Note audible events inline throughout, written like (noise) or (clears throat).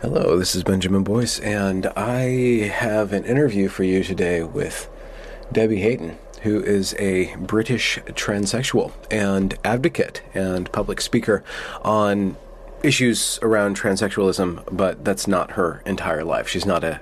Hello, this is Benjamin Boyce, and I have an interview for you today with Debbie Hayton, who is a British transsexual and advocate and public speaker on issues around transsexualism, but that's not her entire life. She's not a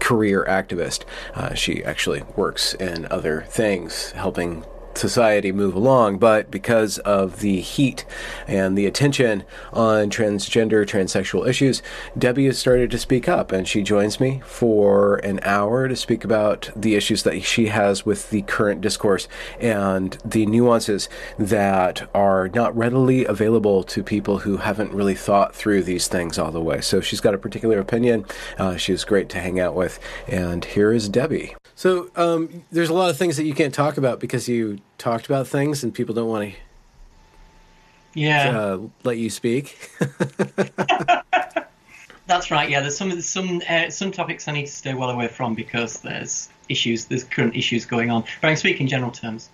career activist. Uh, she actually works in other things, helping society move along, but because of the heat and the attention on transgender, transsexual issues, Debbie has started to speak up, and she joins me for an hour to speak about the issues that she has with the current discourse and the nuances that are not readily available to people who haven't really thought through these things all the way. So she's got a particular opinion. Uh, she's great to hang out with, and here is Debbie. So um, there's a lot of things that you can't talk about because you talked about things and people don't want to yeah uh, let you speak. (laughs) That's right. Yeah, there's some some uh, some topics I need to stay well away from because there's issues, there's current issues going on. But I can speak in general terms.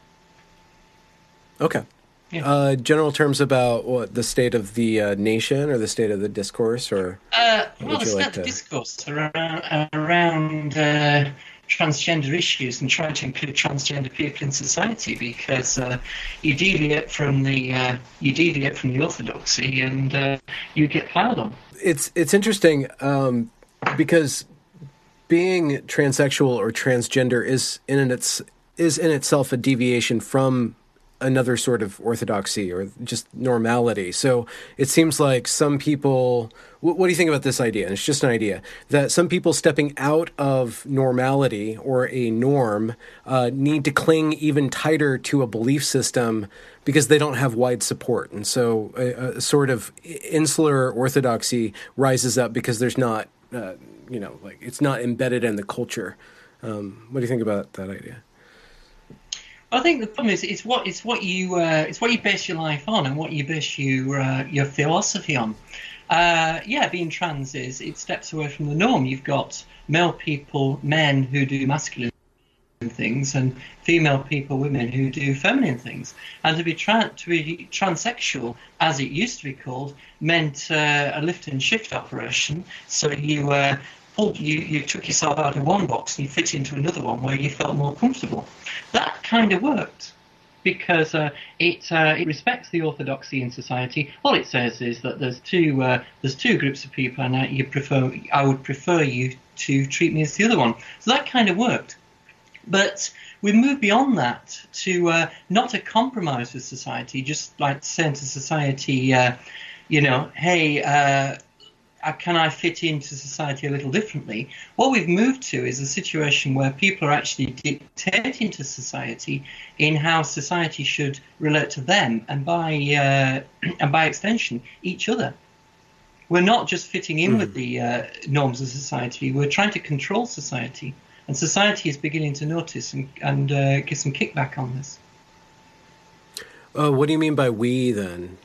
Okay. Yeah. Uh, general terms about what the state of the uh, nation or the state of the discourse, or Uh, well, the you like like to- discourse around around uh, transgender issues and trying to include transgender people in society because uh, you deviate from the uh, you deviate from the orthodoxy and uh, you get piled on. it's it's interesting um, because being transsexual or transgender is in its is in itself a deviation from another sort of orthodoxy or just normality. So it seems like some people. What, what do you think about this idea? And it's just an idea that some people stepping out of normality or a norm uh, need to cling even tighter to a belief system because they don't have wide support, and so a, a sort of insular orthodoxy rises up because there's not, uh, you know, like it's not embedded in the culture. Um, what do you think about that idea? I think the problem is it's what it's what you uh, it's what you base your life on and what you base your uh, your philosophy on. Uh, yeah, being trans is it steps away from the norm. You've got male people, men who do masculine things, and female people, women who do feminine things. And to be tran to be transsexual, as it used to be called, meant uh, a lift and shift operation. So you uh, you you took yourself out of one box and you fit into another one where you felt more comfortable. That kind of worked because uh, it uh, it respects the orthodoxy in society. All it says is that there's two uh, there's two groups of people, and uh, you prefer I would prefer you to treat me as the other one. So that kind of worked. But we move beyond that to uh, not a compromise with society, just like saying to society, uh, you know, hey, uh, can I fit into society a little differently? What we've moved to is a situation where people are actually dictating to society in how society should relate to them, and by uh, (clears throat) and by extension, each other. We're not just fitting in with the uh, norms of society; we're trying to control society, and society is beginning to notice and and uh, give some kickback on this. Uh, what do you mean by we then?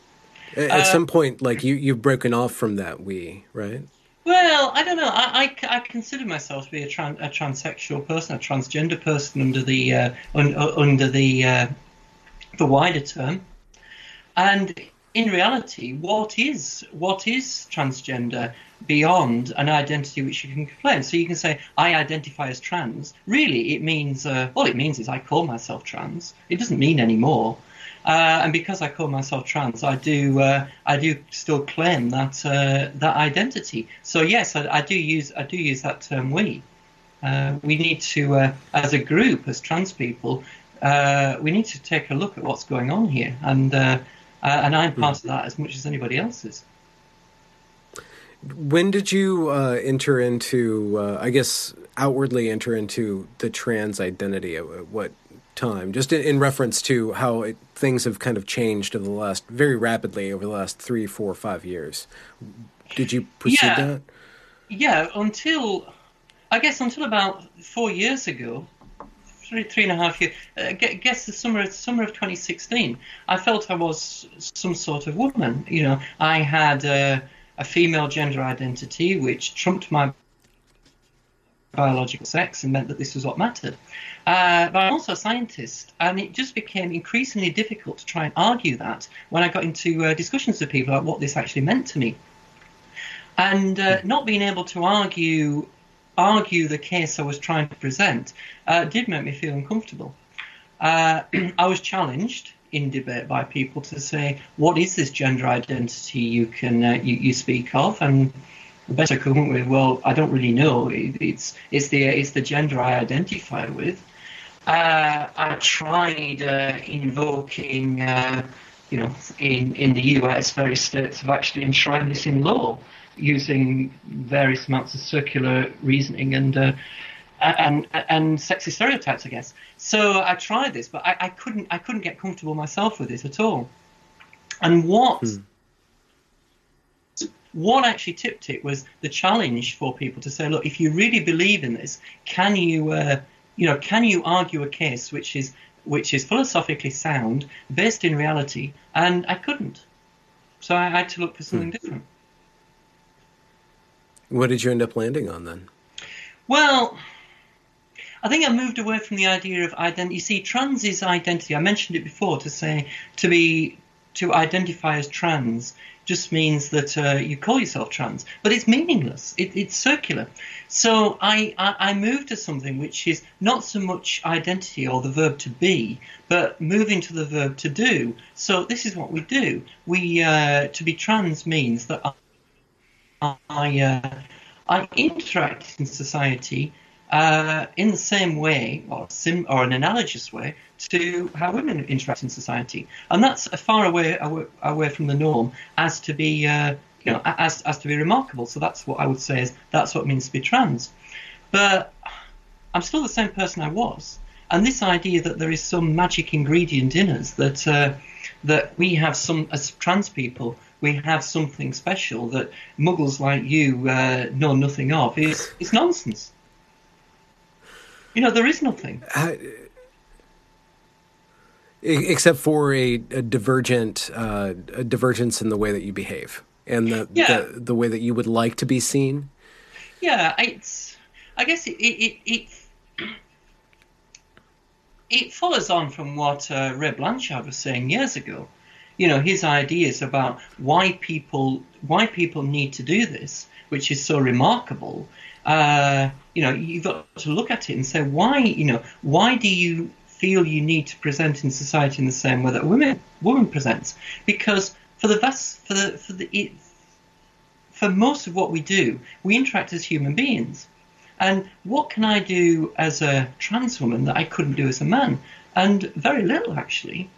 At, at some point, like you you've broken off from that we, right? Well, I don't know. I, I, I consider myself to be a, tran, a transsexual person, a transgender person under the uh, un, uh, under the uh, the wider term. And in reality, what is what is transgender beyond an identity which you can claim? So you can say I identify as trans. Really, it means uh, all it means is I call myself trans. It doesn't mean any more. Uh, and because I call myself trans, I do uh, I do still claim that uh, that identity. So yes, I, I do use I do use that term we. Uh, we need to, uh, as a group, as trans people, uh, we need to take a look at what's going on here, and and I'm part of that as much as anybody else is. When did you enter into, I guess, outwardly enter into the trans identity? At at what time? Just in, in reference to how it, things have kind of changed over the last, very rapidly over the last three, four, five years. Did you pursue Yeah. that? Yeah, until I guess until about four years ago, three three and a half years. I uh, guess the summer summer of 2016, I felt I was some sort of woman. You know, I had a, a female gender identity which trumped my biological sex and meant that this was what mattered. Uh, but I'm also a scientist, and it just became increasingly difficult to try and argue that when I got into uh, discussions with people about what this actually meant to me and uh, not being able to argue argue the case I was trying to present uh, did make me feel uncomfortable. Uh, (clears throat) I was challenged in debate by people to say, "What is this gender identity you can uh, you, you speak of?" And the come up with, well, I don't really know. It, it's it's the it's the gender I identify with. Uh, I tried uh, invoking, uh, you know, in, in the US, various states have actually enshrined this in law using various amounts of circular reasoning and uh, and and sexist stereotypes, I guess. So I tried this, but I, I couldn't I couldn't get comfortable myself with it at all. And what what actually tipped it was the challenge for people to say, look, if you really believe in this, can you, uh, you know, can you argue a case which is which is philosophically sound, based in reality? And I couldn't, so I had to look for something different. What did you end up landing on then? Well, I think I moved away from the idea of identity. You see, trans is identity. I mentioned it before to say to be to identify as trans just means that uh, you call yourself trans, but it's meaningless. It, it's circular. So I, I I to something which is not so much identity or the verb to be, but moving to the verb to do. So this is what we do. We uh, to be trans means that I uh, I interact in society uh, in the same way or sim or an analogous way to how women interact in society, and that's far away away, from the norm as to be uh, you know as as to be remarkable. So that's what I would say is that's what it means to be trans. But I'm still the same person I was, and this idea that there is some magic ingredient in us that uh, that we have some as trans people we have something special that muggles like you uh, know nothing of is is nonsense. You know, there is nothing. I, except for a, a divergent uh, a divergence in the way that you behave and the, Yeah. the the way that you would like to be seen. Yeah, it's. I guess it it it, it, it follows on from what uh, Ray Blanchard was saying years ago. You know, his ideas about why people why people need to do this, which is so remarkable. Uh, you know, you've got to look at it and say why. You know, why do you feel you need to present in society in the same way that a woman woman presents? Because for the vast for the for the for most of what we do, we interact as human beings. And what can I do as a trans woman that I couldn't do as a man? And very little, actually.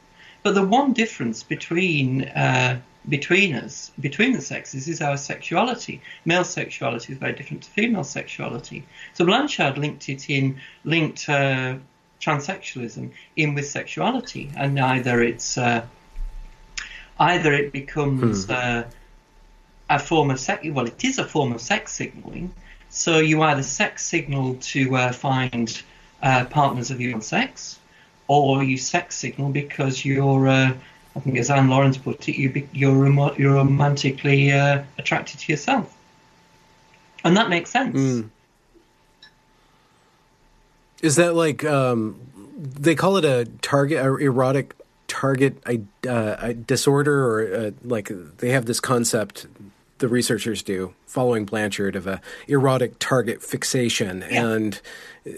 But the one difference between uh, between us, between the sexes, is our sexuality. Male sexuality is very different to female sexuality. So Blanchard linked it in, linked uh, transsexualism in with sexuality, and either it's uh, either it becomes uh, a form of sex. Well, it is a form of sex signaling. So you either sex signal to uh, find uh, partners of your own sex, or you sex signal because you're, uh, I think as Anne Lawrence put it, you be, you're, romantically uh, attracted to yourself, and that makes sense. Is that like um, they call it a target, a erotic target uh, uh, disorder, or uh, like they have this concept the researchers do following Blanchard of a erotic target fixation, Yeah. and uh,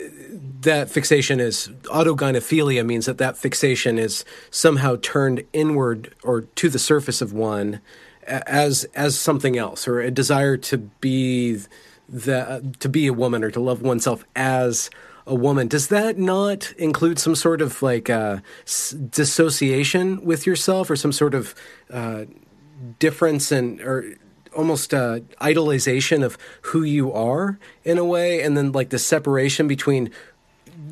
that fixation is autogynephilia means that that fixation is somehow turned inward or to the surface of one as as something else, or a desire to be the to be a woman or to love oneself as a woman. Does that not include some sort of like uh, s- dissociation with yourself, or some sort of uh, difference in or almost uh, idolization of who you are in a way, and then like the separation between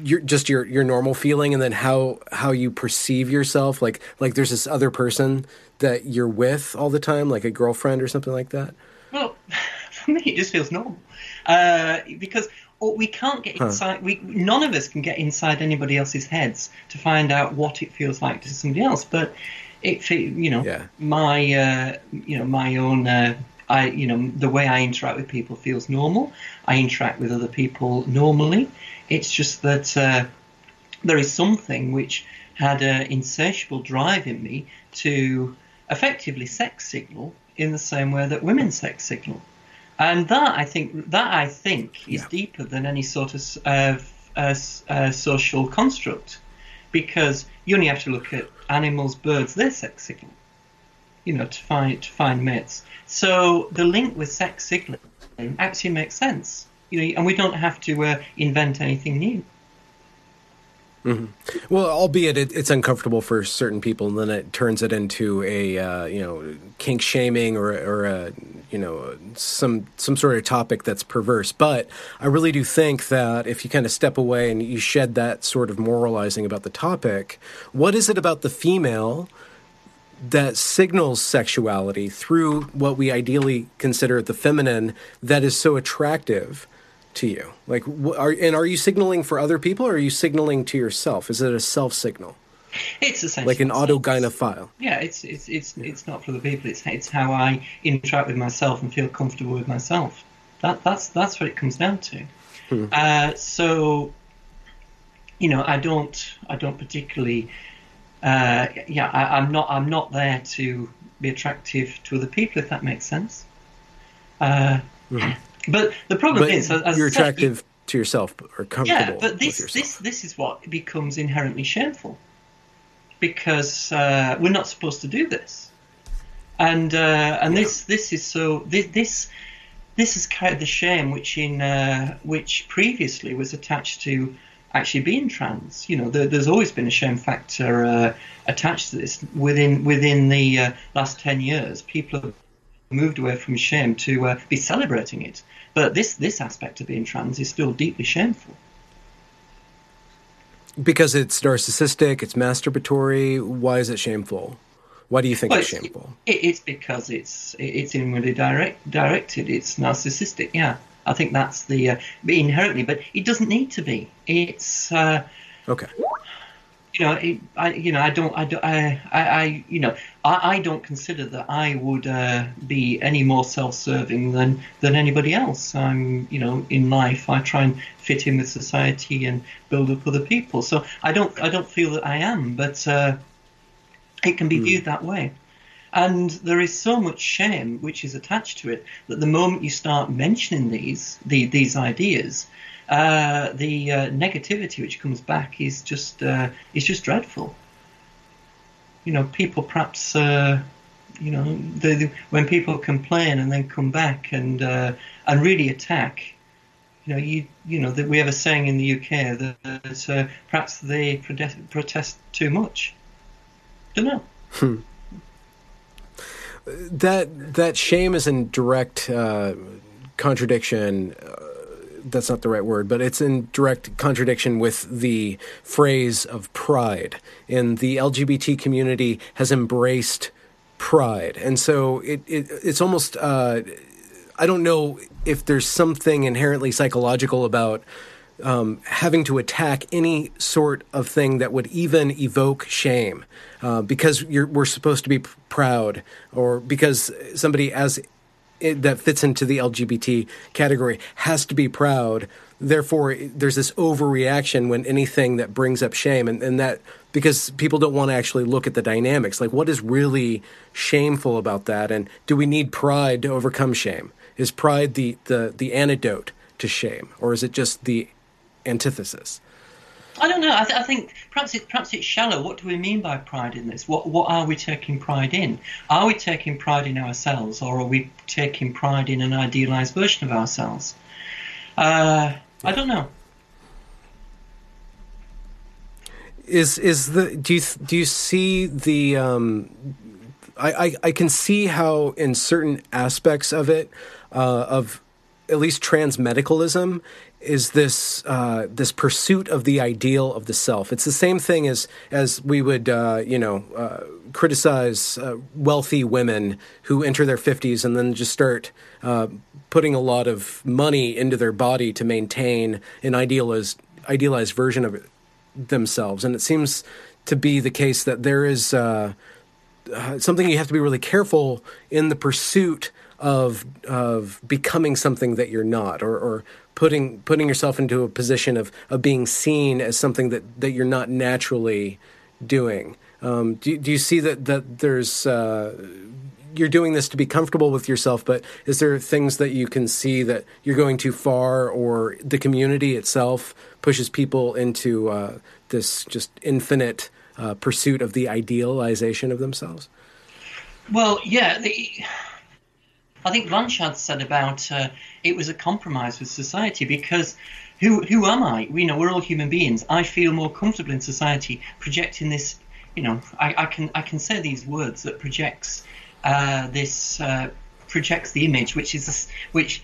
your just your your normal feeling and then how how you perceive yourself? Like like there's this other person that you're with all the time like a girlfriend or something like that? Well, (laughs) for me, it just feels normal. Uh, because we can't get inside. Huh. We none of us can get inside anybody else's heads to find out what it feels like to somebody else. But it, you know, yeah. my, uh, you know, my own. Uh, I, you know, the way I interact with people feels normal. I interact with other people normally. It's just that uh, there is something which had an insatiable drive in me to effectively sex signal in the same way that women sex signal, and that I think that I think is yeah. deeper than any sort of uh, uh, uh, social construct, because you only have to look at animals, birds, their sex signal, you know, to find to find mates. So the link with sex signaling actually makes sense, you know, and we don't have to uh, invent anything new. Mm-hmm. Well, albeit it, it's uncomfortable for certain people, and then it turns it into a uh, you know kink shaming or or a you know some some sort of topic that's perverse. But I really do think that if you kind of step away and you shed that sort of moralizing about the topic, what is it about the female? that signals sexuality through what we ideally consider the feminine that is so attractive to you? Like, are and are you signaling for other people, or are you signaling to yourself? Is it a self signal? It's essentially like an autogynephile. Yeah, it's it's it's it's not for the people. It's it's how I interact with myself and feel comfortable with myself. That that's that's what it comes down to. Hmm. Uh, so, you know, I don't I don't particularly. Uh, yeah, I, I'm not I'm not there to be attractive to other people, if that makes sense. Uh, mm-hmm. But the problem but is, as you're attractive said, to yourself or comfortable. Yeah, but this this this is what becomes inherently shameful because uh, we're not supposed to do this, and uh, and yeah. this this is so this this this is kind of the shame which in uh, which previously was attached to actually being trans. You know, there, there's always been a shame factor uh, attached to this. Within within the uh, last ten years, people have moved away from shame to uh, be celebrating it. But this this aspect of being trans is still deeply shameful. Because it's narcissistic, it's masturbatory. Why is it shameful? Why do you think well, it's, it's, shameful? It, it's because it's it's inwardly direct, directed. It's narcissistic. Yeah, I think that's the uh, inherently, but it doesn't need to be. It's uh, okay you know, it, I, you know, I don't, I, don't, I, I, you know, I, I don't consider that I would uh, be any more self-serving than than anybody else. I'm, you know, in life, I try and fit in with society and build up other people. So I don't, I don't feel that I am, but uh, it can be mm. viewed that way. And there is so much shame which is attached to it that the moment you start mentioning these the, these ideas, uh, the uh, negativity which comes back is just uh, is just dreadful. You know, people perhaps uh, you know the, the, when people complain and then come back and uh, and really attack. You know, you you know that we have a saying in the UK that uh, perhaps they protest, protest too much. Don't know. Hmm. That that shame is in direct contradiction that's not the right word, but it's in direct contradiction with the phrase of pride. And the LGBT community has embraced pride, and so it, it it's almost uh, I don't know if there's something inherently psychological about. Um, having to attack any sort of thing that would even evoke shame, uh, because we're supposed to be proud, or because somebody as it, that fits into the LGBT category has to be proud. Therefore, there's this overreaction when anything that brings up shame, and, and that because people don't want to actually look at the dynamics. Like, what is really shameful about that? And do we need pride to overcome shame? Is pride the, the, the antidote to shame, or is it just the antithesis? I don't know. I, th- I, think perhaps it, perhaps it's shallow. What do we mean by pride in this? What what are we taking pride in? Are we taking pride in ourselves, or are we taking pride in an idealized version of ourselves? Uh, I don't know. Is is the do you do you see the um, I, I, I can see how in certain aspects of it uh, of at least trans medicalism is this uh, this pursuit of the ideal of the self. It's the same thing as as we would uh, you know uh, criticize uh, wealthy women who enter their fifties and then just start uh, putting a lot of money into their body to maintain an idealized idealized version of themselves. And it seems to be the case that there is uh, something you have to be really careful in the pursuit of of becoming something that you're not, or, or putting putting yourself into a position of of being seen as something that that you're not naturally doing. Um, do, do you see that that there's uh, you're doing this to be comfortable with yourself, but is there things that you can see that you're going too far, or the community itself pushes people into uh, this just infinite uh, pursuit of the idealization of themselves? Well, yeah, the, I think Blanchard said about uh, it was a compromise with society because who who am I? You know, we're all human beings. I feel more comfortable in society projecting this. You know, I, I can I can say these words that projects uh, this uh, projects the image, which is this, which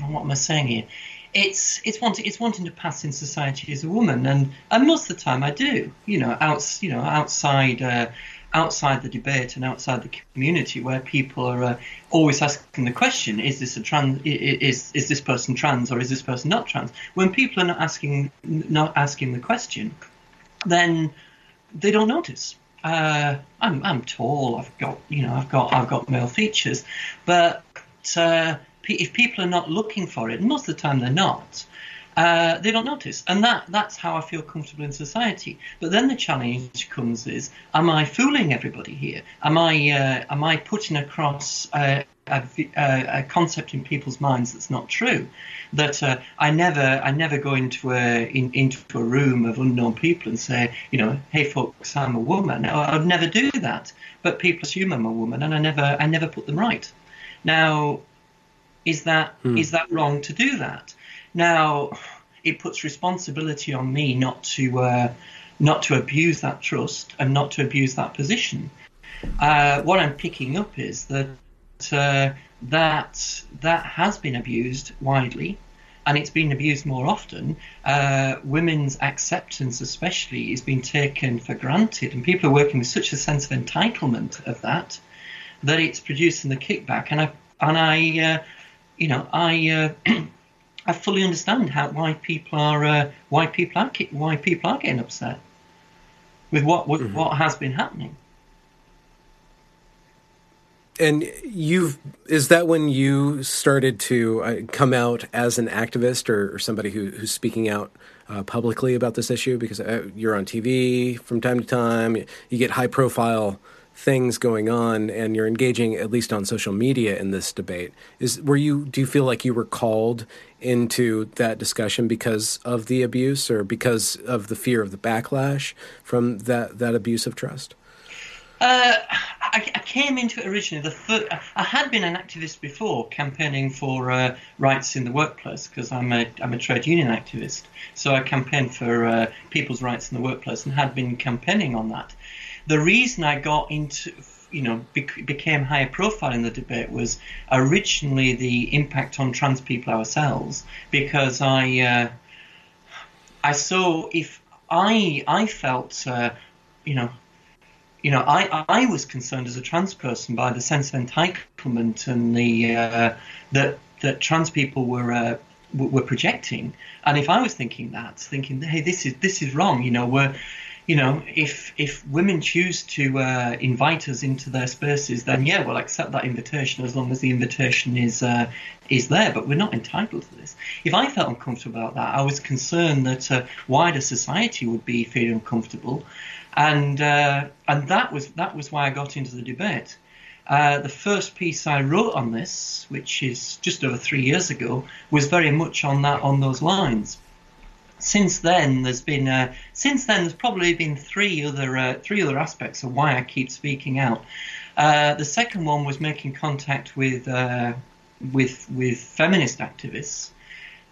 what am I saying here? It's it's wanting it's wanting to pass in society as a woman, and and most of the time I do. You know, out you know outside uh, outside the debate and outside the community where people are uh, always asking the question is this a trans is is this person trans or is this person not trans? When people are not asking not asking the question then they don't notice. Uh, I'm I'm tall I've got you know I've got I've got male features but uh, if people are not looking for it most of the time they're not uh, they don't notice, and that that's how I feel comfortable in society. But then the challenge comes: is am I fooling everybody here? Am I uh, am I putting across a, a, a, concept in people's minds that's not true? That uh, I never I never go into a in, into a room of unknown people and say, you know, hey folks, I'm a woman. I'd never do that. But people assume I'm a woman, and I never I never put them right. Now, is that hmm. is that wrong to do that? Now, it puts responsibility on me not to uh, not to abuse that trust and not to abuse that position. Uh, what I'm picking up is that uh, that that has been abused widely, and it's been abused more often. Uh, women's acceptance, especially, is being taken for granted, and people are working with such a sense of entitlement of that that it's producing the kickback. And I and I, uh, you know, I. (clears throat) I fully understand how why people are uh, why people are why people are getting upset with what what, mm-hmm. what has been happening. And you've is that when you started to uh, come out as an activist or, or somebody who, who's speaking out uh, publicly about this issue? Because uh, you're on TV from time to time, you get high profile things going on and you're engaging at least on social media in this debate is were you do you feel like you were called into that discussion because of the abuse or because of the fear of the backlash from that that abuse of trust uh, I, I, came into it originally. The first, I had been an activist before, campaigning for uh, rights in the workplace because I'm a I'm a trade union activist. So I campaigned for uh, people's rights in the workplace and had been campaigning on that the reason I got into you know bec- became higher profile in the debate was originally the impact on trans people ourselves because I uh, I saw if I I felt uh, you know you know I I was concerned as a trans person by the sense of entitlement and the uh, that that trans people were uh, were projecting. And if I was thinking that thinking hey this is this is wrong you know we're you know, if if women choose to uh, invite us into their spaces, then yeah, we'll accept that invitation as long as the invitation is uh, is there. But we're not entitled to this. If I felt uncomfortable about that, I was concerned that uh, wider society would be feeling uncomfortable, and uh, and that was that was why I got into the debate. Uh, the first piece I wrote on this, which is just over three years ago, was very much on that on those lines since then there's been uh, since then there's probably been three other uh, three other aspects of why I keep speaking out. Uh, the second one was making contact with uh, with with feminist activists.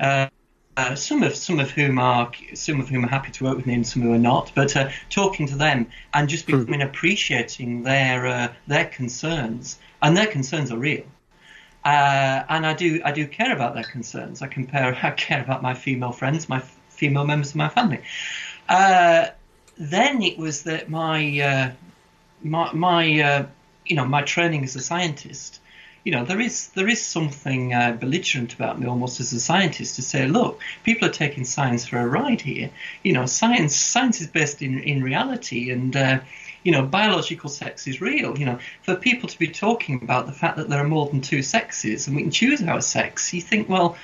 Uh, uh, some of some of whom are some of whom are happy to work with me and some who are not, but talking to them and just becoming appreciating their their concerns and their concerns are real Uh, and I do I do care about their concerns. I compare (laughs) I care about my female friends, my female members of my family. Uh, then it was that my uh, my my uh, you know my training as a scientist. You know there is there is something uh, belligerent about me almost as a scientist to say, look, people are taking science for a ride here. You know, science science is based in in reality and uh, you know, biological sex is real. You know, for people to be talking about the fact that there are more than two sexes and we can choose our sex, you think, well,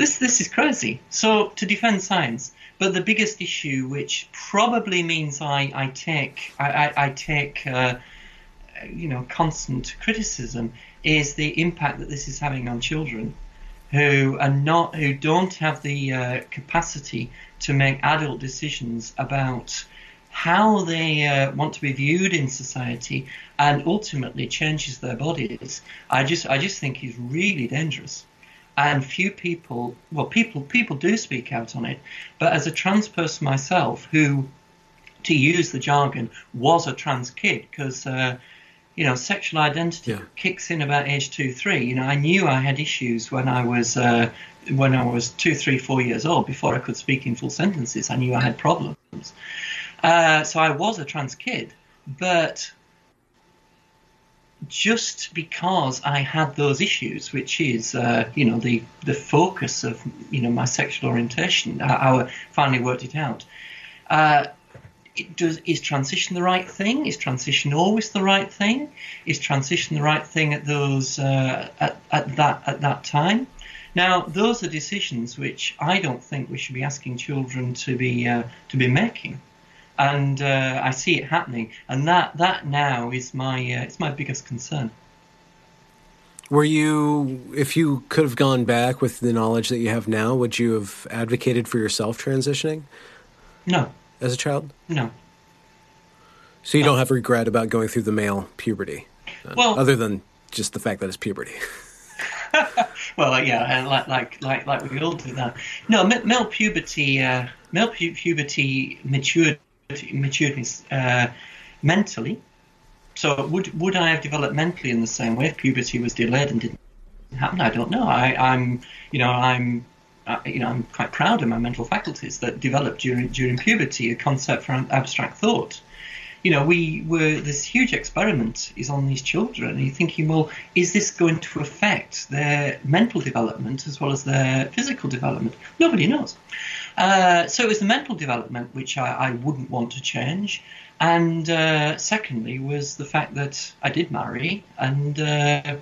this this is crazy. So to defend science, but the biggest issue, which probably means I I take I I, I take uh, you know constant criticism, is the impact that this is having on children who are not who don't have the uh, capacity to make adult decisions about how they uh, want to be viewed in society and ultimately changes their bodies, I just I just think is really dangerous. And few people, well, people people do speak out on it, but as a trans person myself, who, to use the jargon, was a trans kid, because uh, you know sexual identity yeah. kicks in about age two three. You know, I knew I had issues when I was uh, when I was two three four years old before I could speak in full sentences. I knew I had problems. Uh, so I was a trans kid, but just because I had those issues, which is, uh, you know, the the focus of, you know, my sexual orientation, how I finally worked it out. Uh, it does is transition the right thing? Is transition always the right thing? Is transition the right thing at those uh, at, at that at that time? Now, those are decisions which I don't think we should be asking children to be uh, to be making and uh, I see it happening, and that that now is my uh, it's my biggest concern. Were you, if you could have gone back with the knowledge that you have now, would you have advocated for yourself transitioning? No. As a child? No. So you no. don't have regret about going through the male puberty, well, other than just the fact that it's puberty. (laughs) (laughs) well, yeah, like like like like we all do that. No, male puberty, uh, male pu- puberty matured matured uh, mentally. So would would I have developed mentally in the same way if puberty was delayed and didn't happen? I don't know. I, I'm you know I'm uh, you know I'm quite proud of my mental faculties that developed during during puberty. A concept for abstract thought. You know, we were this huge experiment is on these children, and you're thinking, well, is this going to affect their mental development as well as their physical development? Nobody knows. Uh, so it was the mental development which I, I wouldn't want to change. And uh, secondly was the fact that I did marry and uh,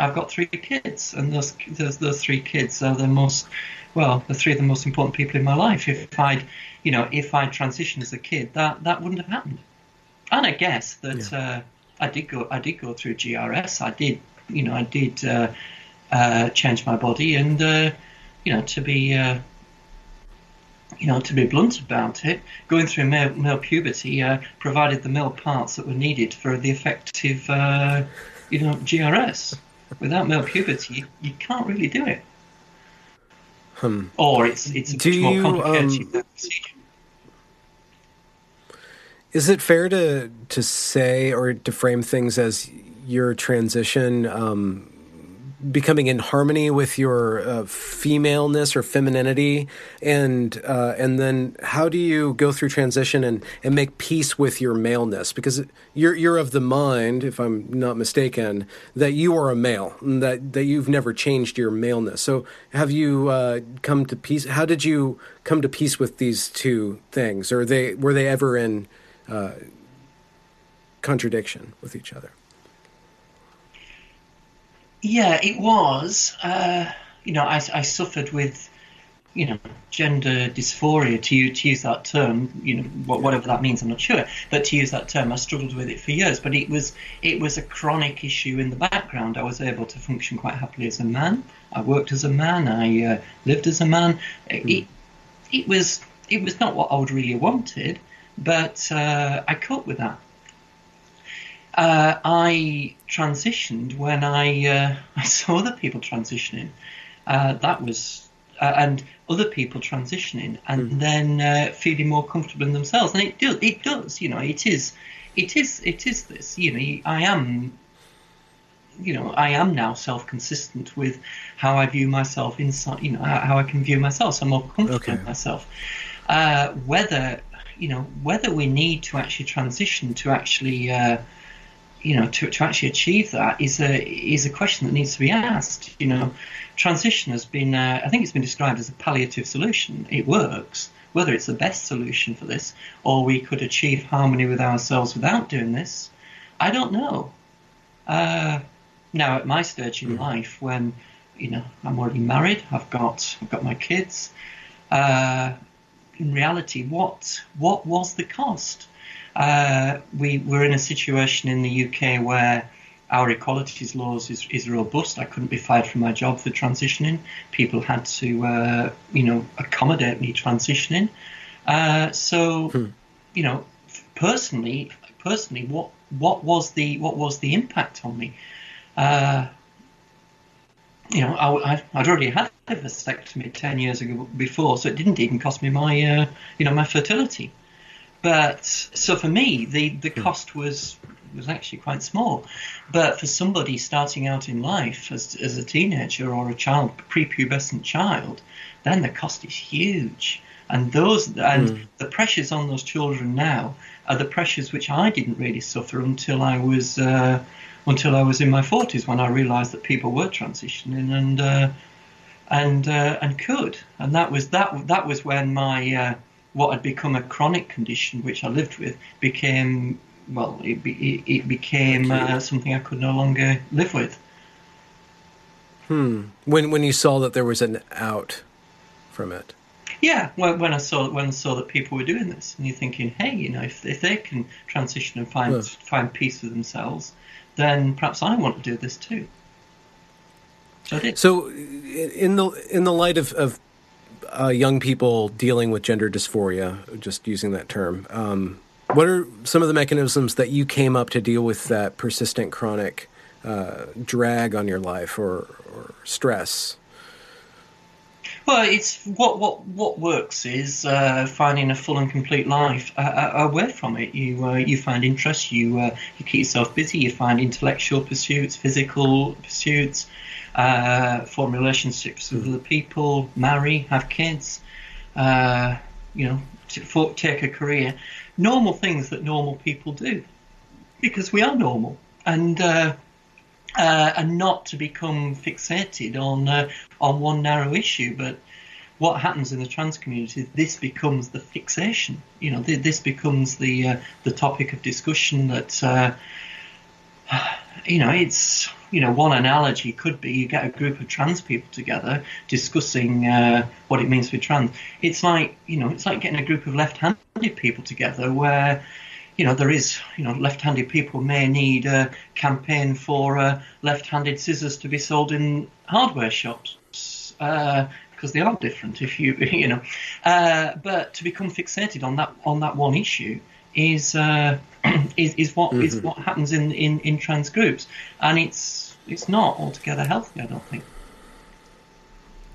I've got three kids. And those, those, those three kids are the most, well, the three of the most important people in my life. If I'd, you know, if I'd transitioned as a kid, that, that wouldn't have happened. And I guess that yeah. Uh, I did go, I did go through GRS. I did, you know, I did uh, uh, change my body and, you know, to be you know, to be blunt about it, going through male, male puberty uh, provided the male parts that were needed for the effective, uh, you know, GRS. Without male puberty, you, you can't really do it. Hmm. Or it's it's do much you, more complicated um, procedure. Is it fair to to say or to frame things as your transition um, becoming in harmony with your uh, femaleness or femininity? And uh, and then how do you go through transition and, and make peace with your maleness? Because you're you're of the mind if I'm not mistaken that you are a male that that you've never changed your maleness. So have you uh, come to peace? How did you come to peace with these two things? Or they were they ever in uh, contradiction with each other yeah, it was. Uh, you know, I, I suffered with, you know, gender dysphoria to, to use that term. You know, whatever that means, I'm not sure. But to use that term, I struggled with it for years. But it was it was a chronic issue in the background. I was able to function quite happily as a man. I worked as a man. I uh, lived as a man. Mm. It it was it was not what I would really wanted, but uh, I coped with that. Uh, I transitioned when I uh, (laughs) I saw other people transitioning. Uh, that was uh, and other people transitioning, and mm. then uh, feeling more comfortable in themselves. And it does. It does. You know, it is. It is. It is this. You know, I am you know, I am now self-consistent with how I view myself inside, you know, how I can view myself. So I'm more comfortable okay. with myself. Uh, whether, you know, whether we need to actually transition to actually, uh, you know, to, to actually achieve that is a is a question that needs to be asked. You know, transition has been, uh, I think it's been described as a palliative solution. It works. Whether it's the best solution for this, or we could achieve harmony with ourselves without doing this, I don't know. Uh, now at my stage in mm. life, when you know I'm already married, I've got I've got my kids. Uh, in reality, what what was the cost? Uh, we were in a situation in the UK where our equalities laws is, is robust. I couldn't be fired from my job for transitioning. People had to, uh, you know, accommodate me transitioning. Uh, so, hmm. you know, personally, personally, what what was the what was the impact on me? Uh, you know, I, would already had a vasectomy ten years ago before, so it didn't even cost me my, uh, you know, my fertility. But so for me, the the hmm. cost was was actually quite small. But for somebody starting out in life as as a teenager or a child, prepubescent child, then the cost is huge. And those and mm. the pressures on those children now are the pressures which I didn't really suffer until I was uh, until I was in my forties when I realised that people were transitioning and uh, and uh, and could, and that was that that was when my uh, what had become a chronic condition which I lived with became well it, be, it became uh, something I could no longer live with. Hmm. When when you saw that there was an out from it. Yeah, when, when I saw when I saw that people were doing this, and you're thinking, hey, you know, if, if they can transition and find find peace with themselves, then perhaps I want to do this too. So I did. So, in the in the light of, of uh, young people dealing with gender dysphoria, just using that term, um, what are some of the mechanisms that you came up to deal with that persistent chronic uh, drag on your life or, or stress? Well, it's what what what works is uh, finding a full and complete life uh, uh away from it. You uh, you find interest, you uh, you keep yourself busy, you find intellectual pursuits, physical pursuits, uh, form relationships with other people, marry, have kids, you know, to, take a career. Normal things that normal people do, because we are normal, and uh, and not to become fixated on uh, on one narrow issue. But what happens in the trans community? This becomes the fixation. You know, th- this becomes the uh, the topic of discussion. That uh, (sighs) you know, it's you know, one analogy could be you get a group of trans people together discussing uh, what it means to be trans. It's like you know, it's like getting a group of left-handed people together where you know, there is, you know, left-handed people may need a campaign for uh, left-handed scissors to be sold in hardware shops uh, because they are different. If you, (laughs) you know, uh, but to become fixated on that on that one issue is uh, (clears throat) is, is what mm-hmm. is what happens in, in in trans groups, and it's it's not altogether healthy. I don't think.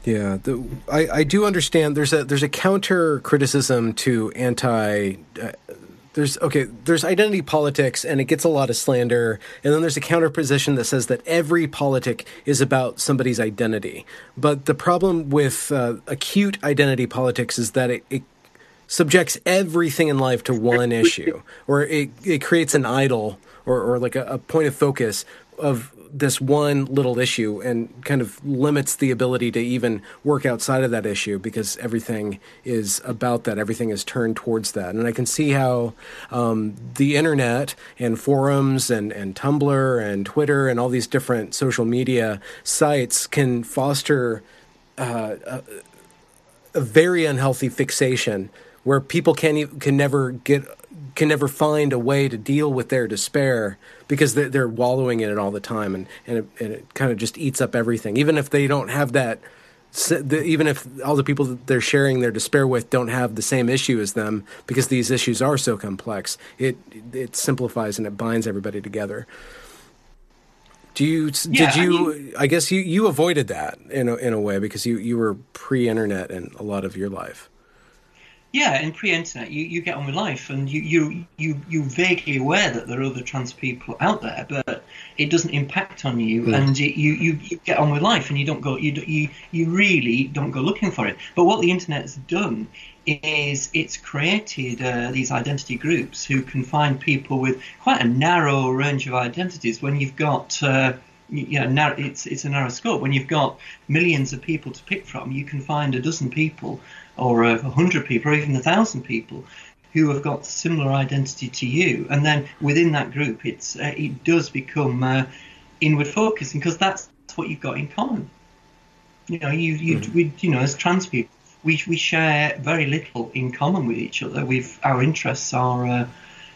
Yeah, the, I, I do understand. There's a there's a counter criticism to anti uh, there's okay there's identity politics and it gets a lot of slander. And then there's a counterposition that says that every politic is about somebody's identity. But the problem with uh, acute identity politics is that it, it subjects everything in life to one issue or it, it creates an idol or, or like a, a point of focus of this one little issue and kind of limits the ability to even work outside of that issue because everything is about that. Everything is turned towards that. And I can see how um, the internet and forums and, and Tumblr and Twitter and all these different social media sites can foster uh, a, a very unhealthy fixation where people can can never get can never find a way to deal with their despair because they're, they're wallowing in it all the time and, and it, and it kind of just eats up everything. Even if they don't have that even if all the people that they're sharing their despair with don't have the same issue as them because these issues are so complex it it simplifies and it binds everybody together. Do you yeah, did you I, mean, I guess you you avoided that in a, in a way because you you were pre-internet in a lot of your life yeah, in pre-internet, you, you get on with life, and you you you you vaguely aware that there are other trans people out there, but it doesn't impact on you, mm. and it, you, you you get on with life, and you don't go you you you really don't go looking for it. But what the internet has done is it's created uh, these identity groups who can find people with quite a narrow range of identities. When you've got uh, you know, it's it's a narrow scope. When you've got millions of people to pick from, you can find a dozen people or a hundred people or even a thousand people who have got similar identity to you, and then within that group, it's uh, it does become uh, inward focusing because that's what you've got in common. You know, you you mm-hmm. we you know as trans people, we we share very little in common with each other. We've our interests are. Uh,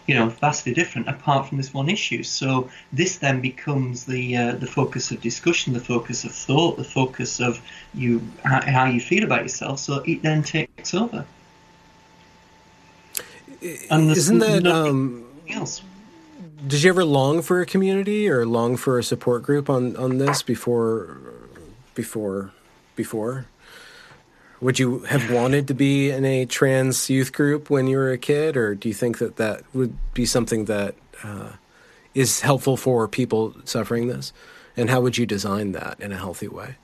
you know, vastly different apart from this one issue. So this then becomes the uh, the focus of discussion, the focus of thought, the focus of you how you feel about yourself. So it then takes over. And isn't that um, else? Did you ever long for a community or long for a support group on on this before before before? Would you have wanted to be in a trans youth group when you were a kid, or do you think that that would be something that uh, is helpful for people suffering this? And how would you design that in a healthy way?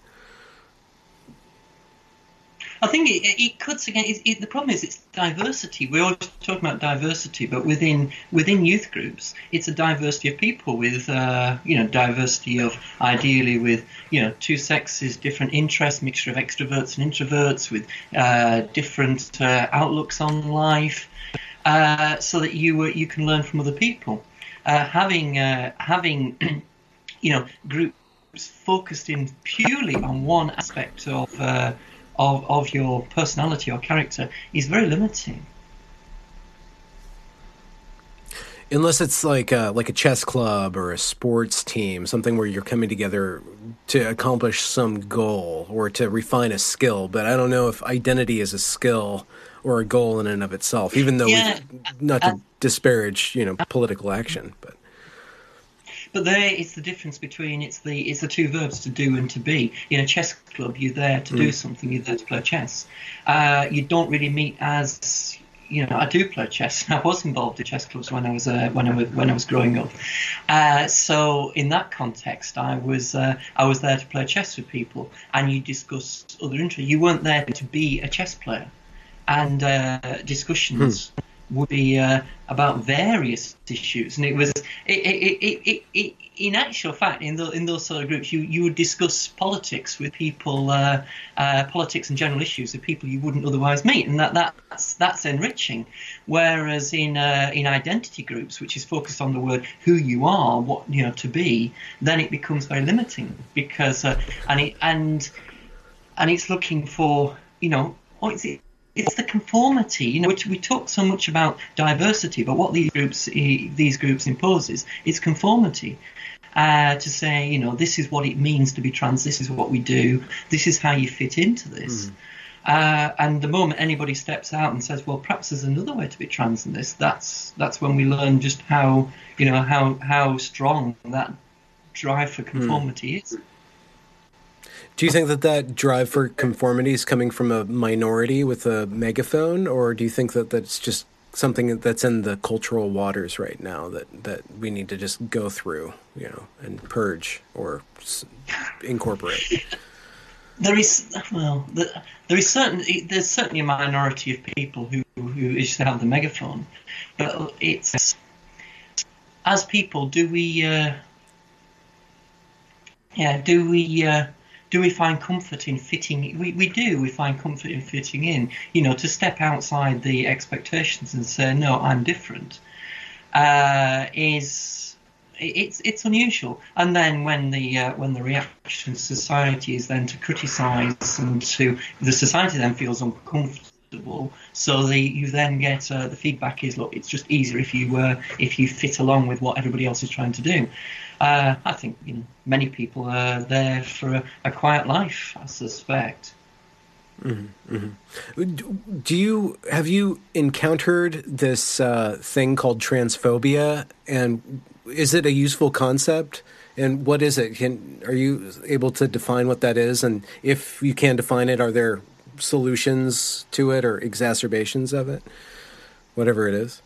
I think it, it cuts again. It, it, the problem is it's diversity. We're always talking about diversity, but within within youth groups, it's a diversity of people with uh, you know diversity of ideally with you know two sexes, different interests, mixture of extroverts and introverts, with uh, different uh, outlooks on life, uh, so that you you can learn from other people. Uh, having uh, having (clears throat) you know groups focused in purely on one aspect of of, of your personality or character is very limiting. Unless it's like a, like a chess club or a sports team, something where you're coming together to accomplish some goal or to refine a skill. But I don't know if identity is a skill or a goal in and of itself, even though yeah, not to uh, disparage, you know, political action. But but there, it's the difference between it's the it's the two verbs to do and to be. In a chess club, you're there to mm. do something. You're there to play chess. Uh, you don't really meet as you know, I do play chess. (laughs) I was involved in chess clubs when I was uh, when I was when I was growing up. Uh, so in that context, I was uh, I was there to play chess with people, and you discuss other interests. You weren't there to be a chess player, and uh, discussions. Hmm would be uh, about various issues, and it was it, it, it, it, in actual fact in, the, in those sort of groups you, you would discuss politics with people, uh, uh, politics and general issues with people you wouldn't otherwise meet, and that that's that's enriching. Whereas in uh, in identity groups, which is focused on the word who you are, what you know to be, then it becomes very limiting because uh, and it and and it's looking for you know what is it it's the conformity, you know, which we talk so much about diversity, but what these groups these groups imposes is conformity. Uh, to say, you know, this is what it means to be trans. This is what we do. This is how you fit into this. Mm. Uh, and the moment anybody steps out and says, "Well, perhaps there's another way to be trans than this," that's that's when we learn just how you know how how strong that drive for hmm. conformity mm. is. Do you think that that drive for conformity is coming from a minority with a megaphone, or do you think that that's just something that's in the cultural waters right now that, that we need to just go through, you know, and purge or incorporate? There is well, there is certain there's certainly a minority of people who who used to have the megaphone, but it's as people, do we? Uh, yeah, do we? Uh, do we find comfort in fitting? We, we do. We find comfort in fitting in. You know, to step outside the expectations and say, no, I'm different, uh, is it's it's unusual. And then when the uh, when the reaction society is then to criticise and to the society then feels uncomfortable. So the you then get uh, the feedback is look, it's just easier if you uh, if you fit along with what everybody else is trying to do. Uh, I think you know, many people are there for a, a quiet life. I suspect. Mm-hmm, mm-hmm. Do you have you encountered this uh, thing called transphobia, and is it a useful concept? And what is it? Can are you able to define what that is? And if you can define it, are there solutions to it or exacerbations of it, whatever it is,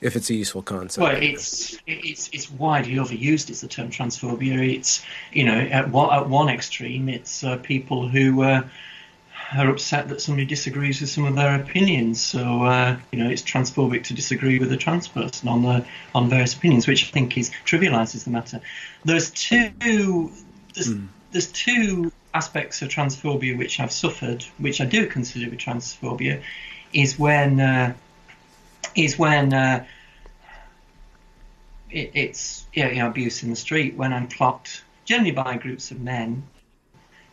if it's a useful concept. Well, it's it's it's widely overused. It's the term transphobia. It's you know at one, at one extreme, it's uh, people who. Uh, are upset that somebody disagrees with some of their opinions. So uh, you know, it's transphobic to disagree with a trans person on the on various opinions, which I think is trivialises the matter. There's two there's, mm. there's two aspects of transphobia which I've suffered, which I do consider to be transphobia, is when uh, is when uh, it, it's yeah, you know, abuse in the street when I'm clocked generally by groups of men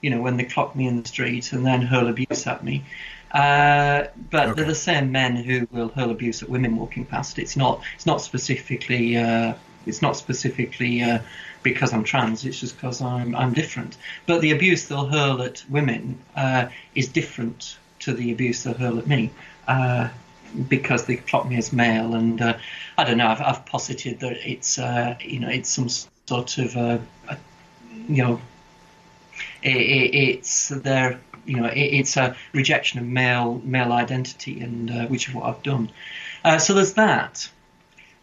you know, when they clock me in the street and then hurl abuse at me. Uh, but okay. they're the same men who will hurl abuse at women walking past. It's not. It's not specifically. Uh, it's not specifically uh, because I'm trans. It's just because I'm I'm different. But the abuse they'll hurl at women uh, is different to the abuse they'll hurl at me. Uh, because they plot me as male, and uh, I don't know. I've, I've posited that it's you know it's some sort of a, you know it, it, it's their you know it, it's a rejection of male male identity, and uh, which is what I've done. Uh, so there's that,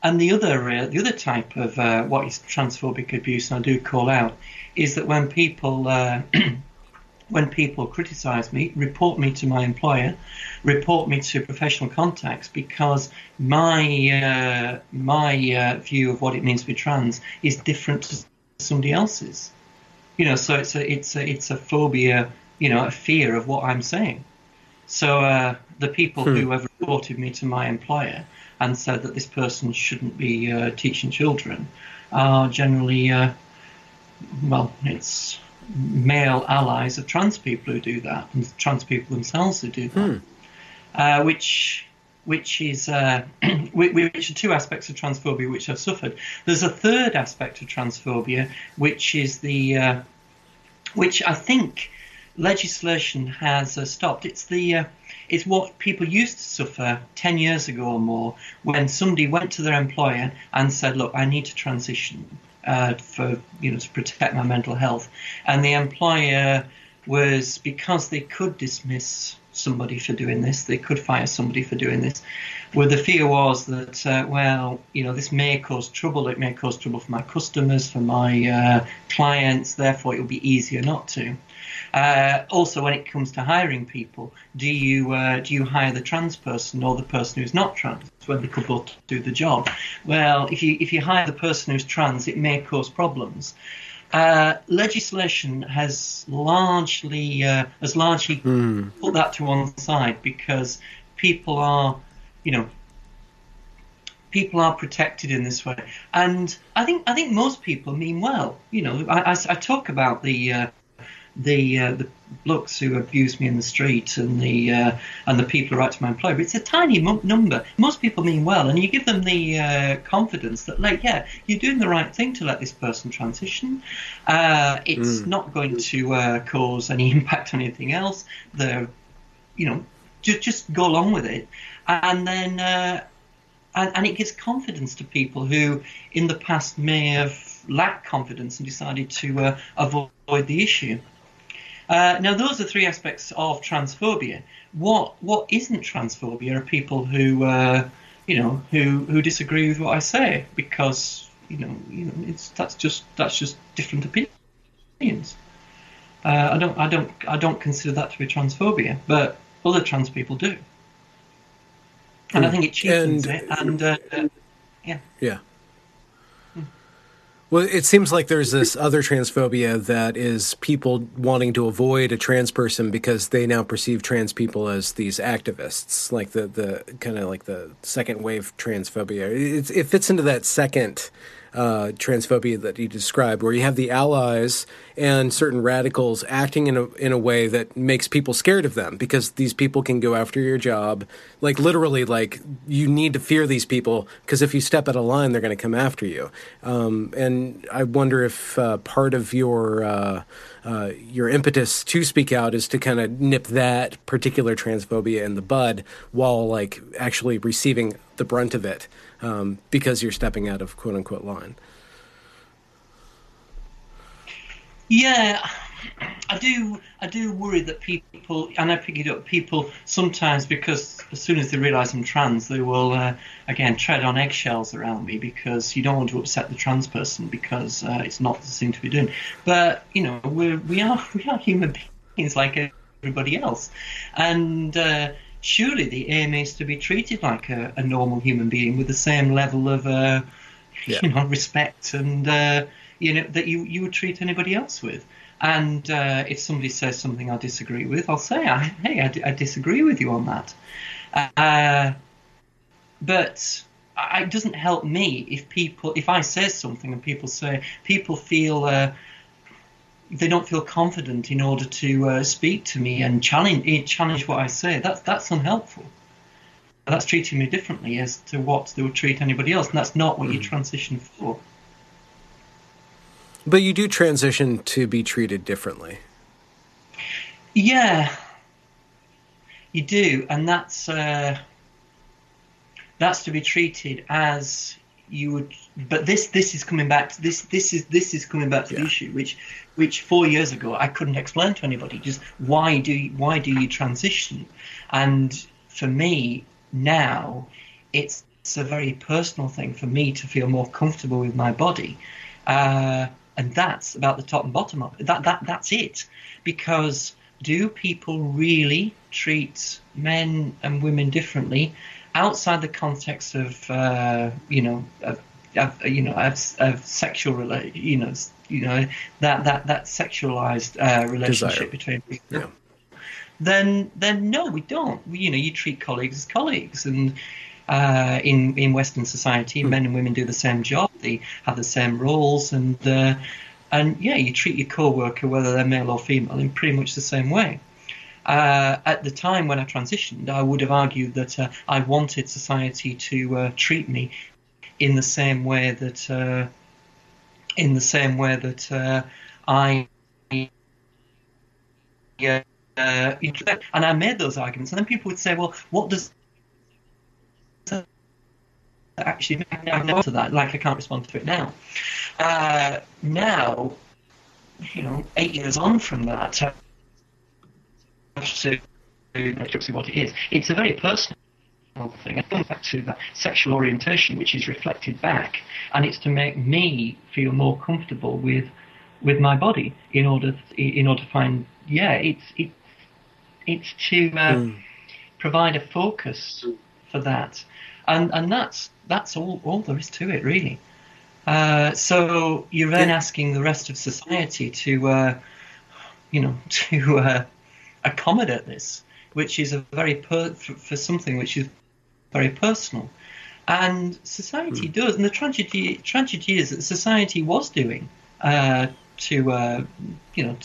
and the other uh, the other type of uh, what is transphobic abuse, and I do call out, is that when people uh, (clears throat) when people criticise me, report me to my employer, report me to professional contacts because my uh, my view of what it means to be trans is different to somebody else's. You know, so it's a it's a it's a phobia, you know, a fear of what I'm saying. So uh, the people hmm. who have reported me to my employer and said that this person shouldn't be uh, teaching children are generally, uh, well, it's male allies of trans people who do that, and trans people themselves who do that, hmm. Uh, which which is uh, (clears throat) which are two aspects of transphobia which I've suffered. There's a third aspect of transphobia, which is the uh, which I think legislation has uh, stopped. It's the uh, it's what people used to suffer 10 years ago or more when somebody went to their employer and said, "Look, I need to transition uh, for you know to protect my mental health," and the employer was because they could dismiss somebody for doing this. They could fire somebody for doing this. Where the fear was that, uh, well, you know, this may cause trouble. It may cause trouble for my customers, for my uh, clients. Therefore, it will be easier not to. Uh, also, when it comes to hiring people, do you uh, do you hire the trans person or the person who's not trans when they could both do the job? Well, if you if you hire the person who's trans, it may cause problems. Uh, legislation has largely uh, has largely mm. put that to one side because people are, you know, people are protected in this way, and I think I think most people mean well. You know, I, I, I talk about the uh, the uh, the blokes who abuse me in the street and the uh, and the people who write to my employer. But it's a tiny m- number. Most people mean well, and you give them the uh, confidence that, like, yeah, you're doing the right thing to let this person transition. Uh, it's mm. not going to uh, cause any (laughs) impact on anything else. They're, you know, just just go along with it, and then. Uh, and, and it gives confidence to people who, in the past, may have lacked confidence and decided to avoid the issue. Uh, now, those are three aspects of transphobia. What what isn't transphobia are people who uh, you know who who disagree with what I say because you know you know it's that's just that's just different opinions. Uh, I don't I don't I don't consider that to be transphobia, but other trans people do, and I think it cheapens and, it. And uh, yeah, yeah. Well, it seems like there's this other transphobia that is people wanting to avoid a trans person because they now perceive trans people as these activists, like the the kind of like the second wave transphobia. It, it fits into that second uh, transphobia that you described, where you have the allies and certain radicals acting in a in a way that makes people scared of them because these people can go after your job. Like literally, like you need to fear these people because if you step out of line, they're going to come after you. Um, and I wonder if uh, part of your uh, uh, your impetus to speak out is to kind of nip that particular transphobia in the bud while like actually receiving the brunt of it um, because you're stepping out of quote unquote line. Yeah, I do I do worry that people and I pick it up people sometimes because as soon as they realise I'm trans they will uh, again tread on eggshells around me because you don't want to upset the trans person because uh, it's not the thing to be doing. But you know we're, we are (laughs) we are human beings like everybody else, and uh, surely the aim is to be treated like a, a normal human being with the same level of uh, (laughs) yeah. you know respect and uh, you know that you you would treat anybody else with. And uh, if somebody says something I disagree with, I'll say, hey, I, I disagree with you on that. Uh, but it doesn't help me if people, if I say something and people say, people feel uh, they don't feel confident in order to uh, speak to me and challenge eh, challenge what I say. That's that's unhelpful. That's treating me differently as to what they would treat anybody else, and that's not what mm. you transition for. But you do transition to be treated differently. Yeah, you do, and that's uh, that's to be treated as you would. But this this is coming back. To, this this is this is coming back to yeah. the issue, which which four years ago I couldn't explain to anybody. Just why do you, why do you transition? And for me now, it's, it's a very personal thing for me to feel more comfortable with my body. Uh, and that's about the top and bottom of. That that that's it. Because do people really treat men and women differently outside the context of uh, you know of, of, you know of, of sexual rela- you know you know that that that sexualized uh, relationship Desire. between people? Yeah. Then then no, we don't. You know, you treat colleagues as colleagues and uh, in in Western society, mm. men and women do the same job. They have the same roles, and uh, and yeah, you treat your co-worker, whether they're male or female, in pretty much the same way. Uh, at the time when I transitioned, I would have argued that uh, I wanted society to uh, treat me in the same way that uh, in the same way that I. and I made those arguments, and then people would say, "Well, what does actually I to that. Like I can't respond to it now. Uh, now, you know, eight years on from that, to make up to what it is. It's a very personal thing. It comes back to that sexual orientation, which is reflected back, and it's to make me feel more comfortable with with my body in order in order to find yeah, it's it's it's to uh, mm. provide a focus for that and and that's that's all all there is to it really. Uh, so you're then asking the rest of society to, uh, you know, (laughs) to uh, accommodate this, which is a very per- for, for, something which is very personal, and society mm. does. And the tragedy tragedy is that society was doing uh, to, uh, you know.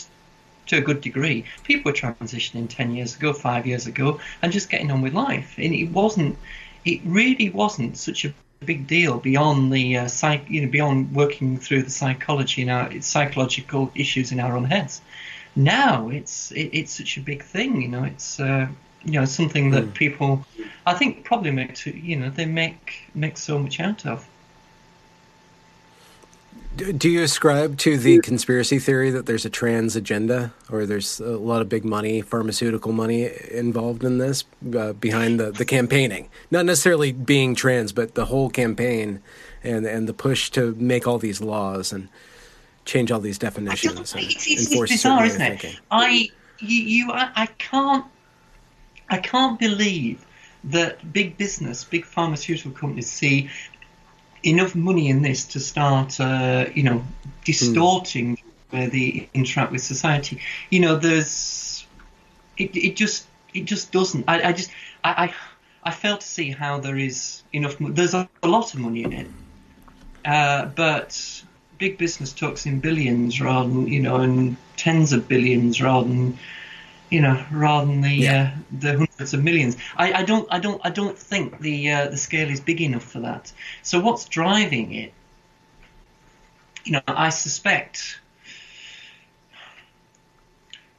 to a good degree, people were transitioning ten years ago, five years ago, and just getting on with life. And it wasn't it really wasn't such a big deal beyond the uh, psych, you know, beyond working through the psychology in our psychological issues in our own heads. Now it's it, it's such a big thing, you know. It's uh, you know something that mm. people, I think, probably make to, you know they make make so much out of. Do you ascribe to the conspiracy theory that there's a trans agenda or there's a lot of big money, pharmaceutical money involved in this uh, behind the, the campaigning? Not necessarily being trans, but the whole campaign and, and the push to make all these laws and change all these definitions and it's, it's, it's bizarre, isn't it? I, you, you I, I can't, I can't believe that big business, big pharmaceutical companies see enough money in this to start, uh, you know, distorting mm. where they interact with society. You know, there's it, it just it just doesn't. I, I just I, I, I fail to see how there is enough. There's a, a lot of money in it, uh, but big business talks in billions rather than you know, and tens of billions rather than you know, rather than the yeah. uh, the hundreds of millions. I, I, don't I don't I don't think the uh, the scale is big enough for that. So what's driving it? You know, I suspect.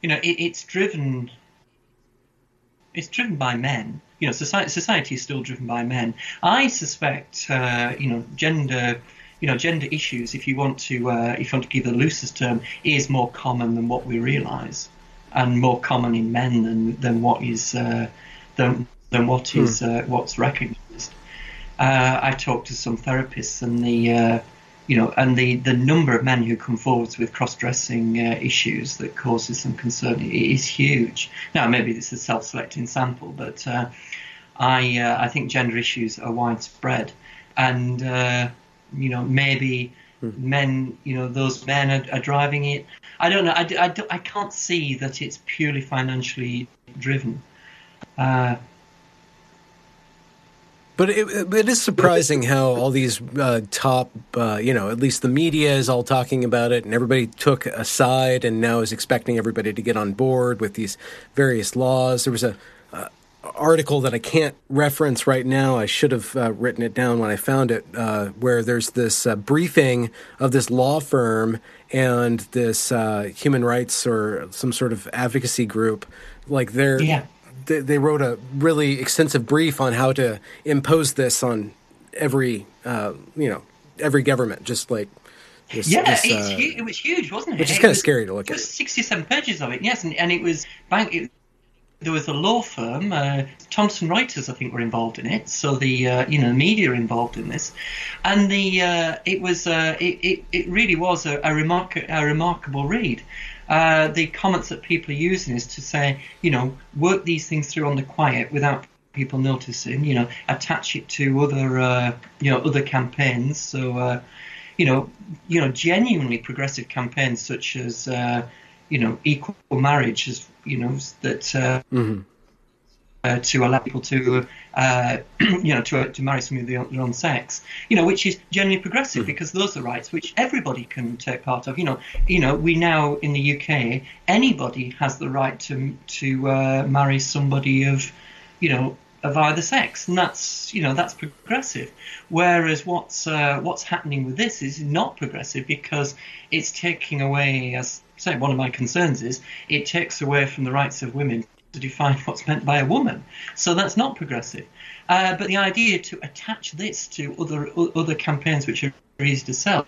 You know, it, it's driven. It's driven by men. You know, society society is still driven by men. I suspect. Uh, you know, gender you know, gender issues, if you want to, uh, if you want to give the loosest term, is more common than what we realise, and more common in men than than what is uh, than than what hmm. is uh, what's recognised. Uh, I talked to some therapists, and the uh, you know, and the, the number of men who come forward with cross-dressing uh, issues that causes some concern is huge. Now, maybe this is a self-selecting sample, but uh, I uh, I think gender issues are widespread, and uh, you know maybe hmm. men you know those men are, are, driving it. I don't know. I, I, I can't see that it's purely financially driven. Uh, but it, it is surprising how all these uh, top, uh, you know, at least the media is all talking about it, and everybody took a side and now is expecting everybody to get on board with these various laws. There was a article that I can't reference right now. I should have uh, written it down when I found it, uh, where there's this uh, briefing of this law firm and this human rights or some sort of advocacy group. Like they're yeah they, they wrote a really extensive brief on how to impose this on every uh, you know every government, just like this, yeah, this, uh, it was huge, wasn't it? Which is kind of scary to look at. It was sixty-seven pages of it, yes, and, and it was bank. It, there was a law firm, uh, Thomson Reuters, I think, were involved in it. So the uh, you know media involved in this, and the uh, it was uh, it, it, it really was a, a, remark- a remarkable read. Uh, the comments that people are using is to say, you know, work these things through on the quiet without people noticing. You know, attach it to other, uh, you know, other campaigns. So, you know, you know, genuinely progressive campaigns such as, you know, equal marriage, as you know, that uh, mm-hmm uh, to allow people to, uh, (clears throat) you know, to, to marry somebody of their own sex, you know, which is generally progressive mm. because those are rights which everybody can take part of. You know, you know, we now in the UK, anybody has the right to to uh, marry somebody of, you know, of either sex, and that's you know that's progressive. Whereas what's uh, what's happening with this is not progressive because it's taking away, as say, one of my concerns is it takes away from the rights of women to define (laughs) what's meant by a woman. So that's not progressive. Uh, but the idea to attach this to other other campaigns which are easy to sell,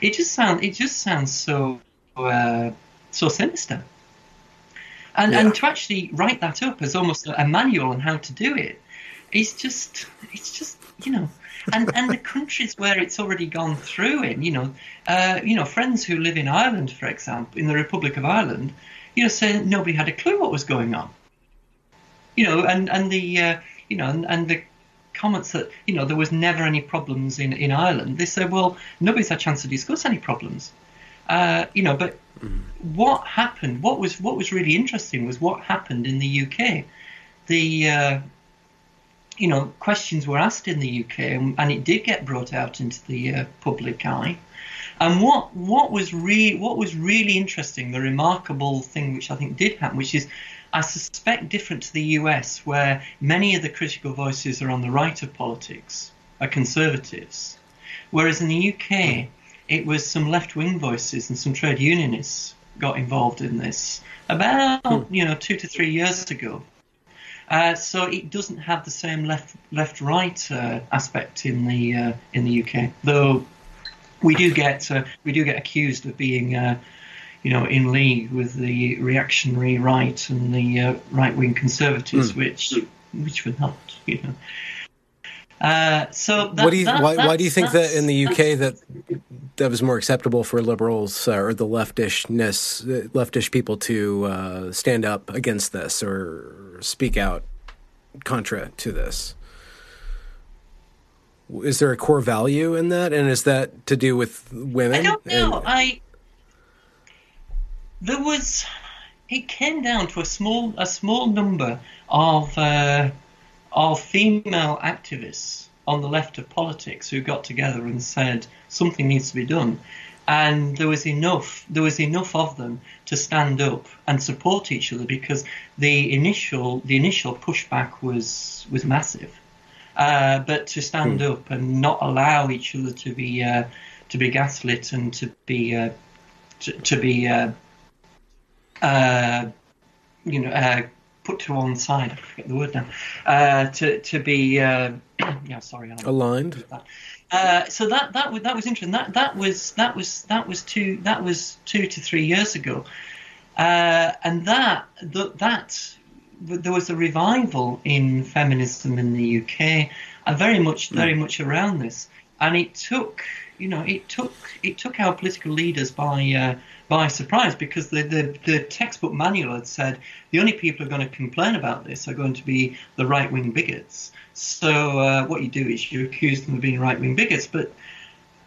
it just sounds it just sounds so uh, so sinister. And yeah. and to actually write that up as almost a manual on how to do it, it's just it's just you know. and and the countries where it's already gone through in, you know, uh, you know, friends who live in Ireland, for example, in the Republic of Ireland, you know, saying nobody had a clue what was going on you know, and and the uh, you know, and, and the comments that you know there was never any problems in in Ireland. They said, well, nobody's had a chance to discuss any problems. Uh, you know, but mm. what happened? What was what was really interesting was what happened in the UK. The uh, you know questions were asked in the UK, and, and it did get brought out into the uh, public eye. And what what was really what was really interesting, the remarkable thing which I think did happen, which is I suspect different to the US, where many of the critical voices are on the right of politics, are conservatives. Whereas in the UK, it was some left wing voices and some trade unionists got involved in this about you know two to three years ago. Uh, so it doesn't have the same left left right uh, aspect in the uh, in the UK, though we do get uh, we do get accused of being uh, you know, in league with the reactionary right and the uh, right-wing conservatives, mm. which which were not, you know. Uh, so that, what do you, that, why, why do you think that in the UK that that was more acceptable for liberals uh, or the leftishness leftish people to uh, stand up against this or speak out contra to this? Is there a core value in that, and is that to do with women? I don't know. And, I there was it came down to a small a small number of of female activists on the left of politics who got together and said something needs to be done and there was enough there was enough of them to stand up and support each other because the initial the initial pushback was was massive uh, but to stand mm. up and not allow each other to be uh, to be gaslit and to be uh, to, to, be uh, uh, you know, uh, put to one side. I forget the word now. Uh, to to be, uh, (clears throat) yeah, sorry, aligned. uh, so that that was that was interesting. That that was that was that was two that was two to three years ago, uh, and that that that there was a revival in feminism in the UK, and very much very much around this, and it took you know it took it took our political leaders by uh, by surprise because the, the, the textbook manual had said the only people who are going to complain about this are going to be the right wing bigots. So uh, what you do is you accuse them of being right wing bigots, but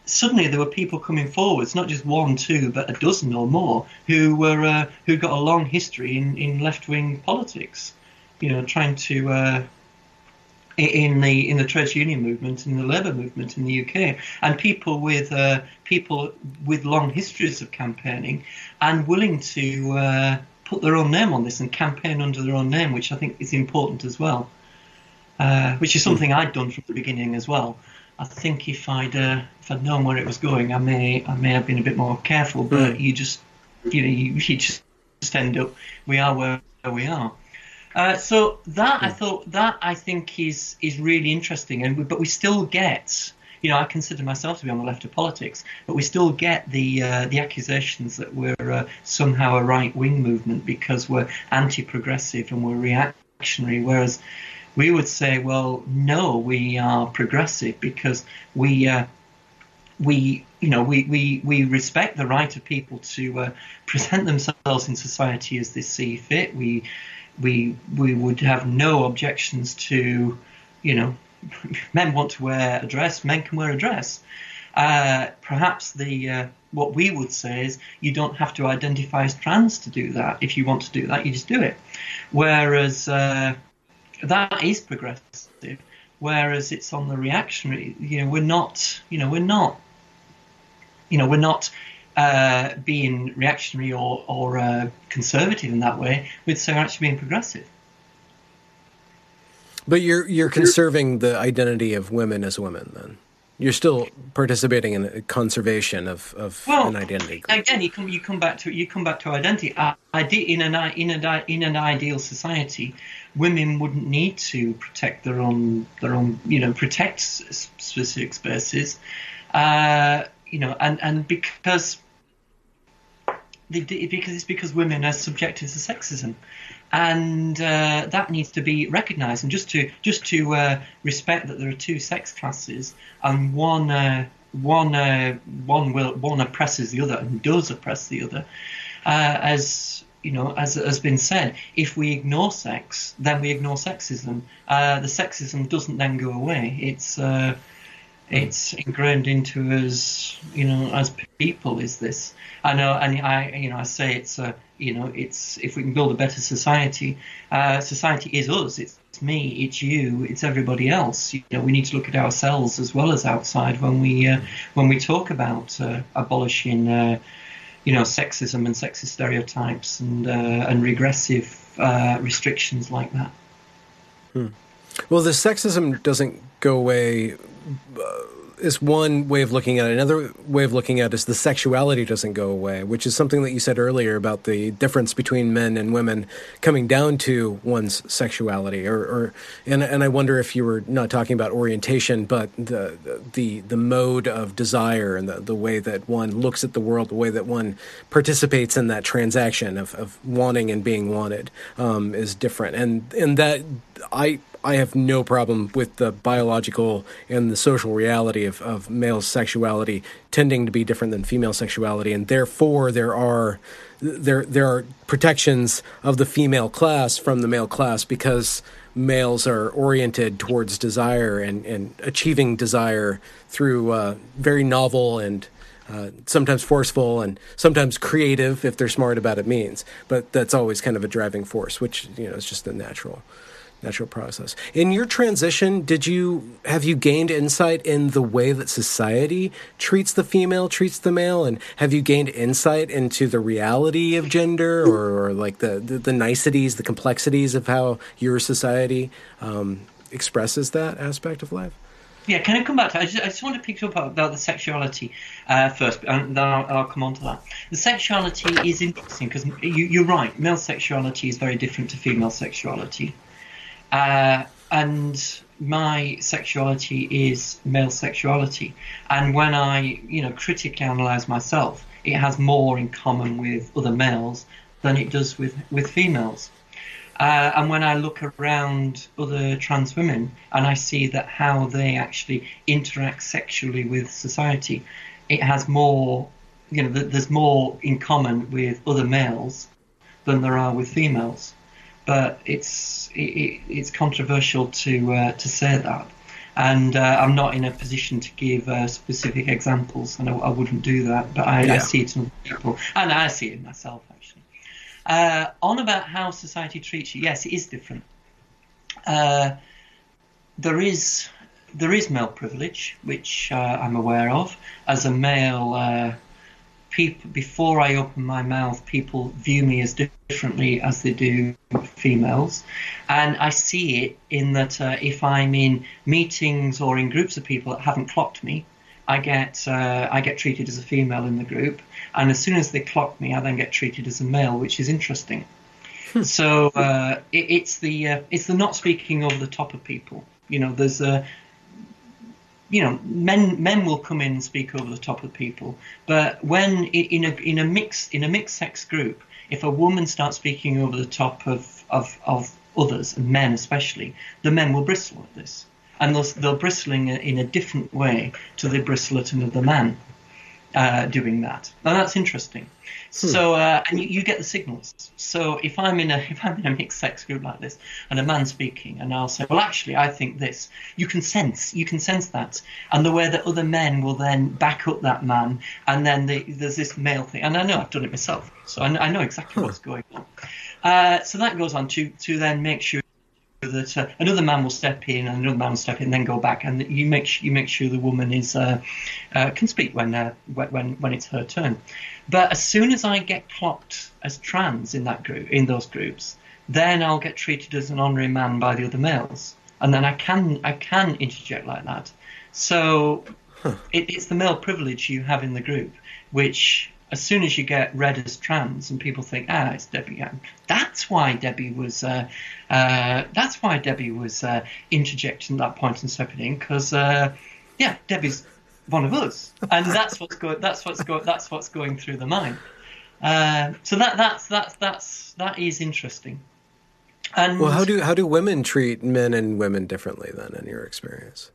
suddenly there were people coming forwards, not just one, two, but a dozen or more, who were uh, who got a long history in, in left wing politics. You know, trying to uh, in the in the trade union movement in the labour movement in the UK, and people with uh, people with long histories of campaigning and willing to uh, put their own name on this and campaign under their own name, which I think is important as well. Uh, which is something I'd done from the beginning as well. I think if I'd uh, if I'd known where it was going, I may I may have been a bit more careful. But mm. you just you know you, you just end up we are where we are. Uh, so that I hmm. thought that I think is is really interesting, and we, but we still get, you know, I consider myself to be on the left of politics, but we still get the uh, the accusations that we're uh, somehow a right wing movement because we're anti-progressive and we're reactionary, whereas we would say, well, no, we are progressive because we uh, we you know we, we, we respect the right of people to uh, present themselves in society as they see fit. We we we would have no objections to, you know, (laughs) men want to wear a dress, men can wear a dress. Uh, perhaps the uh, what we would say is you don't have to identify as trans to do that. If you want to do that, you just do it. Whereas uh, that is progressive. Whereas it's on the reactionary. You know, we're not. You know, we're not. You know, we're not uh, being reactionary or, or uh, conservative in that way, with so actually being progressive. But you're you're conserving the identity of women as women, then. You're still participating in a conservation of, of well, an identity. Again, you come you come back to you come back to identity. In an in a in an ideal society, women wouldn't need to protect their own their own you know protect specific spaces, uh, you know, and and because because it's because women are subjected to sexism, and uh, that needs to be recognised. And just to just to uh, respect that there are two sex classes, and one uh, one uh, one will one oppresses the other and does oppress the other, uh, as you know, as has been said, if we ignore sex, then we ignore sexism. Uh, the sexism doesn't then go away. It's it's ingrained into us, you know, as people. Is this? I know, and I, you know, I say it's a, you know, it's if we can build a better society, uh, society is us. It's, it's me, it's you, it's everybody else. You know, we need to look at ourselves as well as outside when we uh, when we talk about uh, abolishing, uh, you know, sexism and sexist stereotypes and uh, and regressive uh, restrictions like that. Hmm. Well, the sexism doesn't go away is one way of looking at it. Another way of looking at it is the sexuality doesn't go away, which is something that you said earlier about the difference between men and women coming down to one's sexuality. Or, or and and I wonder if you were not talking about orientation, but the the the mode of desire and the, the way that one looks at the world, the way that one participates in that transaction of, of wanting and being wanted um, is different. And and that I I have no problem with the biological and the social reality of, of male sexuality tending to be different than female sexuality, and therefore there are there there are protections of the female class from the male class because males are oriented towards desire and, and achieving desire through uh, very novel and uh, sometimes forceful and sometimes creative if they're smart about it means. But that's always kind of a driving force which you know is just the natural natural process. In your transition, did you have you gained insight in the way that society treats the female, treats the male, and have you gained insight into the reality of gender or, or like the, the, the niceties, the complexities of how your society um, expresses that aspect of life? Yeah, can I come back to? I just, I just want to pick up about the sexuality uh, first, and then I'll, I'll, come on to that. The sexuality is interesting because you, are right. Male sexuality is very different to female sexuality. Uh, and my sexuality is male sexuality. And when I, you know, critically analyze myself, it has more in common with other males than it does with, with females. Uh, and when I look around other trans women and I see that how they actually interact sexually with society, it has more, you know, there's more in common with other males than there are with females but it's it, it's controversial to uh, to say that, and uh, I'm not in a position to give uh, specific examples, and I, I, wouldn't do that. But I, yeah. I, see it in other people, and I see it myself actually. Uh, on about how society treats you, yes, it is different. Uh, there is there is male privilege, which uh, I'm aware of. As a male people before I open my mouth, people view me as differently as they do females, and I see it in that uh, if I'm in meetings or in groups of people that haven't clocked me, I get uh, I get treated as a female in the group, and as soon as they clock me, I then get treated as a male, which is interesting. Hmm. so uh, it, it's the uh, it's the not speaking over the top of people. You know, there's a you know, men men will come in and speak over the top of people, but when in a in a mixed in a mixed sex group, if a woman starts speaking over the top of of, of others men especially, the men will bristle at this, and they'll, they'll bristle in a, in a different way to the bristle at another man uh, doing that. Now that's interesting. Hmm. So uh, and you, you, get the signals. So if I'm in a (laughs) if I'm in a mixed sex group like this and a man speaking and I'll say, well, actually, I think this. You can sense you can sense that, and the way that other men will then back up that man, and then the, there's this male thing. And I know I've done it myself, so I, I know exactly what's going on. Uh, so that goes on to to then make sure that uh, another man will step in and another man will step in and then go back. And you make you make sure the woman is uh, uh, can speak when uh, when when it's her turn. But as soon as I get clocked as trans in that group in those groups then I'll get treated as an honorary man by the other males. And then I can I can interject like that. So huh. it, it's the male privilege you have in the group which as soon as you get read as trans and people think, ah, it's Debbie Young. That's why Debbie was. Uh, uh, that's why Debbie was uh, interjecting that point and stepping in because, uh, yeah, Debbie's one of us, and that's what's going. That's what's going. That's what's going through the mind. Uh, so that that's that's that's that is interesting. And well, how do how do women treat men and women differently then, in your experience?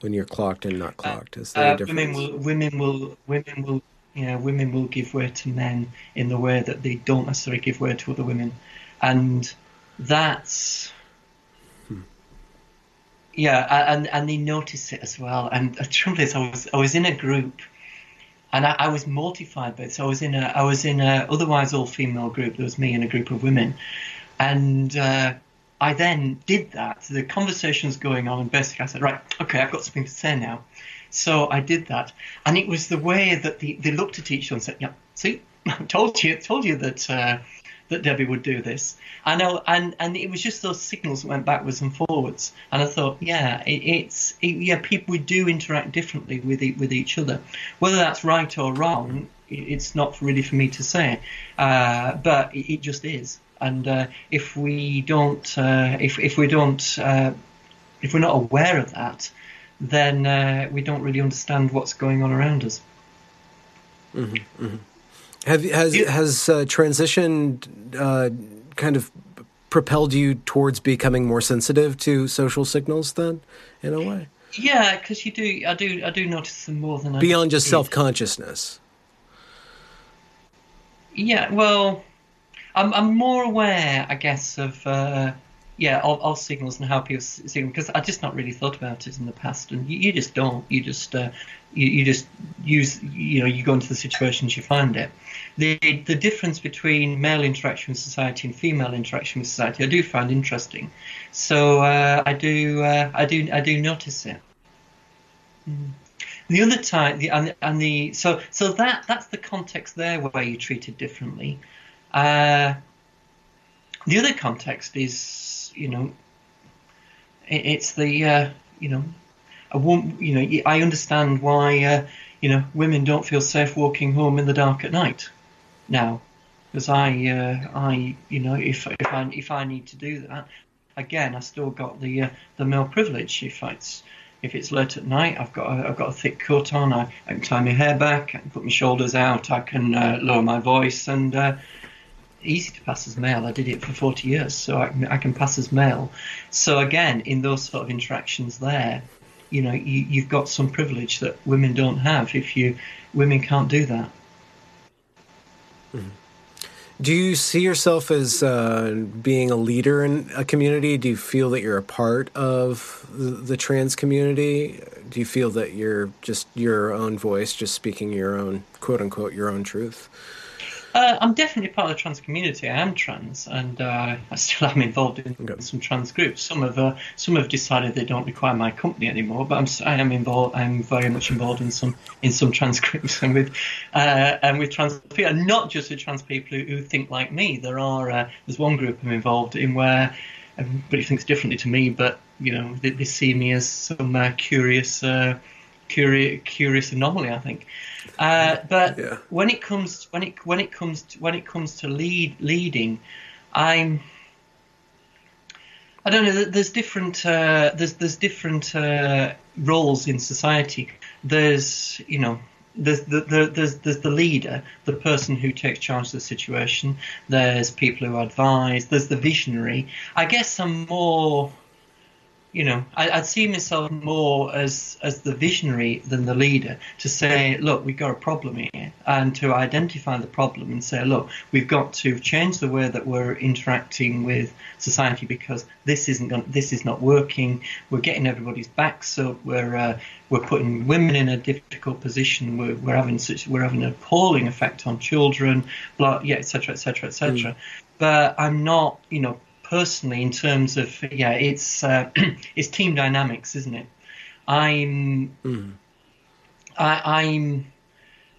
When you're clocked and not clocked, is there a uh, difference? Women will women will women will you know, women will give way to men in the way that they don't necessarily give way to other women, and that's hmm. yeah, and and they notice it as well. And the trouble is, I was I was in a group, and I, I was mortified by it. So I was in a I was in a otherwise all female group. There was me and a group of women, and. Uh, I then did that. The conversation's going on, and basically I said, right, okay, I've got something to say now. So I did that, and it was the way that the, they looked at each other and said, "Yeah, see, I (laughs) told you, told you that." Uh, that Debbie would do this. I know, and and it was just those signals that went backwards and forwards. And I thought, yeah, it, it's it, yeah, people we do interact differently with with each other. Whether that's right or wrong, it's not really for me to say, uh, but it, it, just is. And uh, if we don't, uh, if if we don't, uh, if we're not aware of that, then uh, we don't really understand what's going on around us. Mm-hmm, mm-hmm. Have has you, has uh, transition uh, kind of propelled you towards becoming more sensitive to social signals? Then, in a way. Yeah, because you do. I do. I do notice them more than I beyond just self consciousness. Yeah, well, I'm I'm more aware, I guess, of uh, yeah, all, all, signals and how people them because I just not really thought about it in the past, and you, you just don't. You just uh, you, you, just use you know you go into the situations you find it. The the difference between male interaction with society and female interaction with society, I do find interesting. So uh, I do uh, I do I do notice it. Mm. The other time, the and, and the so so that that's the context there where you treat it differently. Uh, the other context is you know, it, it's the uh, you know, a woman. You know, I understand why uh, you know women don't feel safe walking home in the dark at night now, because I uh, I you know if if I if I need to do that, again, I still got the uh, the male privilege. If it's if it's late at night, I've got a, I've got a thick coat on. I, I can tie my hair back. I can put my shoulders out. I can uh, lower my voice and uh, easy to pass as male. I did it for 40 years, so I can, I can pass as male. So again, in those sort of interactions there, you know, you, you've got some privilege that women don't have. If you women can't do that. Mm-hmm. Do you see yourself as uh, being a leader in a community? Do you feel that you're a part of the, the, trans community? Do you feel that you're just your own voice, just speaking your own quote unquote your own truth? Uh, I'm definitely part of the trans community. I am trans, and uh, I still am involved in okay. some trans groups. Some have uh, some have decided they don't require my company anymore, but I'm I am involved. I'm very much involved in some in some trans (laughs) groups and with uh, and with trans people, and not just with trans people who, who think like me. There are uh, there's one group I'm involved in where everybody thinks differently to me, but you know they, they see me as some uh, curious curious curious anomaly. I think. Uh, but yeah. when it comes when it when it comes to, when it comes to lead leading, I'm I don't know. There's different uh, there's there's different uh, roles in society. There's you know there's the, the, there's there's the leader, the person who takes charge of the situation. There's people who advise. There's the visionary. I guess I'm more you know, I, would see myself more as as the visionary than the leader to say, look, we've got a problem here, and to identify the problem and say, look, we've got to change the way that we're interacting with society because this isn't going, this is not working. We're getting everybody's backs up. We're uh, we're putting women in a difficult position. We're, we're having such we're having an appalling effect on children, blah, yeah, etc., etc., etc. But I'm not, you know, personally in terms of yeah, it's uh, (clears throat) it's team dynamics, isn't it? I'm mm. I, I'm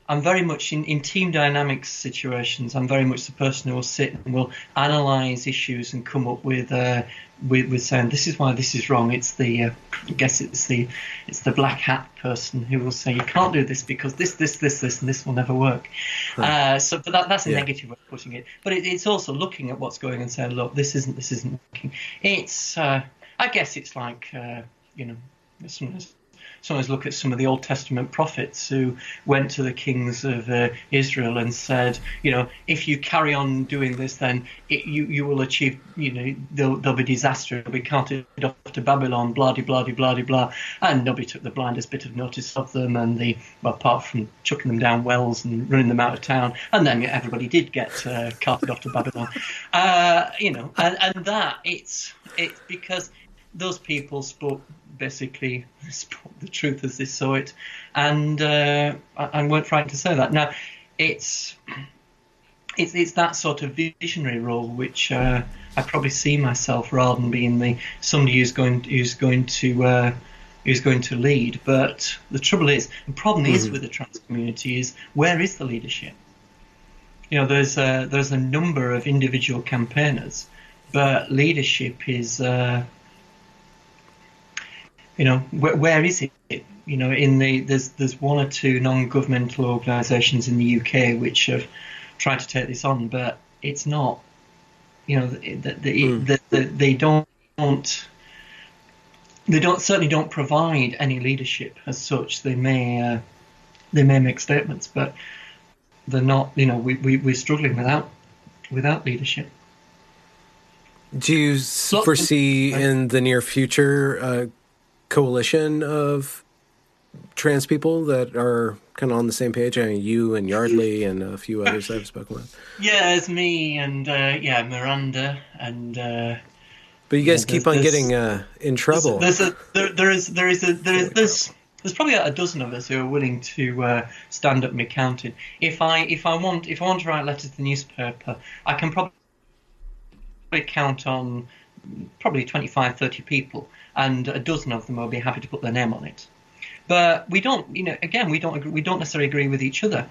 I'm very much in, in team dynamics situations. I'm very much the person who will sit and will analyze issues and come up with uh, with, with saying this is why this is wrong. It's the uh, I guess it's the it's the black hat person who will say you can't do this because this this this this and this will never work. Uh, so, but that, that's a yeah. negative way of putting it. But it, it's also looking at what's going and saying, look, this isn't this isn't working. It's uh, I guess it's like uh, you know sometimes sometimes look at some of the Old Testament prophets who went to the kings of uh, Israel and said, you know, if you carry on doing this, then it, you you will achieve, you know, there'll, there'll be disaster. It'll be counted off to Babylon, blah blah blah blah blah, and nobody took the blindest bit of notice of them, and the well, apart from chucking them down wells and running them out of town, and then everybody did get uh, carted off to Babylon, uh, you know, and, and that it's it's because those people spoke basically (laughs) spoke the truth as they saw it, and uh, I, weren't frightened to say that. Now, it's it's it's that sort of visionary role which uh, I probably see myself rather than being the somebody who's going who's going to uh, who's going to lead. But the trouble is, the problem mm-hmm. is with the trans community is where is the leadership? You know, there's a, there's a number of individual campaigners, but leadership is uh, you know, where, where is it? You know, in the there's there's one or two non-governmental organisations in the UK which have tried to take this on, but it's not. You know, the, the, mm. the, the, they don't they don't certainly don't provide any leadership as such. They may uh, they may make statements, but they're not. You know, we, we we're struggling without without leadership. Do you foresee in the near future uh, coalition of trans people that are kind of on the same page? I mean, you and Yardley and a few others I've spoken with. Yeah, it's me and uh, yeah Miranda and. Uh, but you guys yeah, keep on getting uh, in trouble. There's, there's a there, there is there is a there is there's there's probably a dozen of us who are willing to uh, stand up and be counted. If I if I want if I want to write letters to the newspaper, I can probably count on probably 25, 30 people and a dozen of them will be happy to put their name on it. But we don't, you know, again, we don't agree, we don't necessarily agree with each other.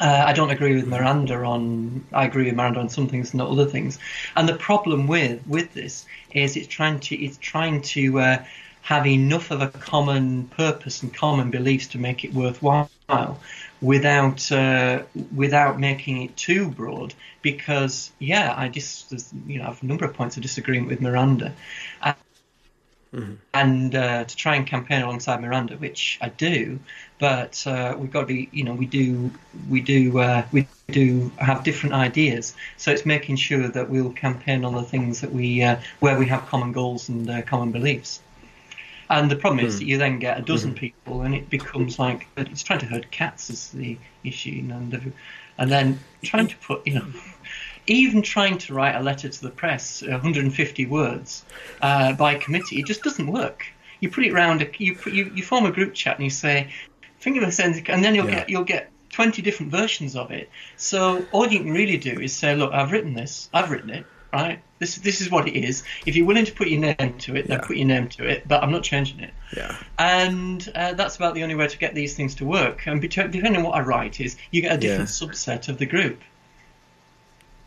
Uh, I don't agree with Miranda on. I agree with Miranda on some things, not other things. And the problem with with this is it's trying to it's trying to uh, have enough of a common purpose and common beliefs to make it worthwhile. without uh, without making it too broad because yeah I just you know I have a number of points of disagreement with Miranda and, mm-hmm. and uh, to try and campaign alongside Miranda which I do but uh, we've got to be you know we do we do uh, we do have different ideas so it's making sure that we'll campaign on the things that we uh, where we have common goals and uh, common beliefs and the problem is mm. that you then get a dozen mm-hmm. people, and it becomes like it's trying to herd cats is the issue, and and then trying to put you know. Even trying to write a letter to the press, 150 words uh, by committee, it just doesn't work. You put it around, you, put, you you form a group chat and you say, think of a sentence, and then you'll yeah. get you'll get 20 different versions of it. So all you can really do is say, look, I've written this, I've written it, right? This this is what it is. If you're willing to put your name to it, then yeah. put your name to it. But I'm not changing it. Yeah. And uh, that's about the only way to get these things to work. And depending on what I write, is you get a different yeah. subset of the group.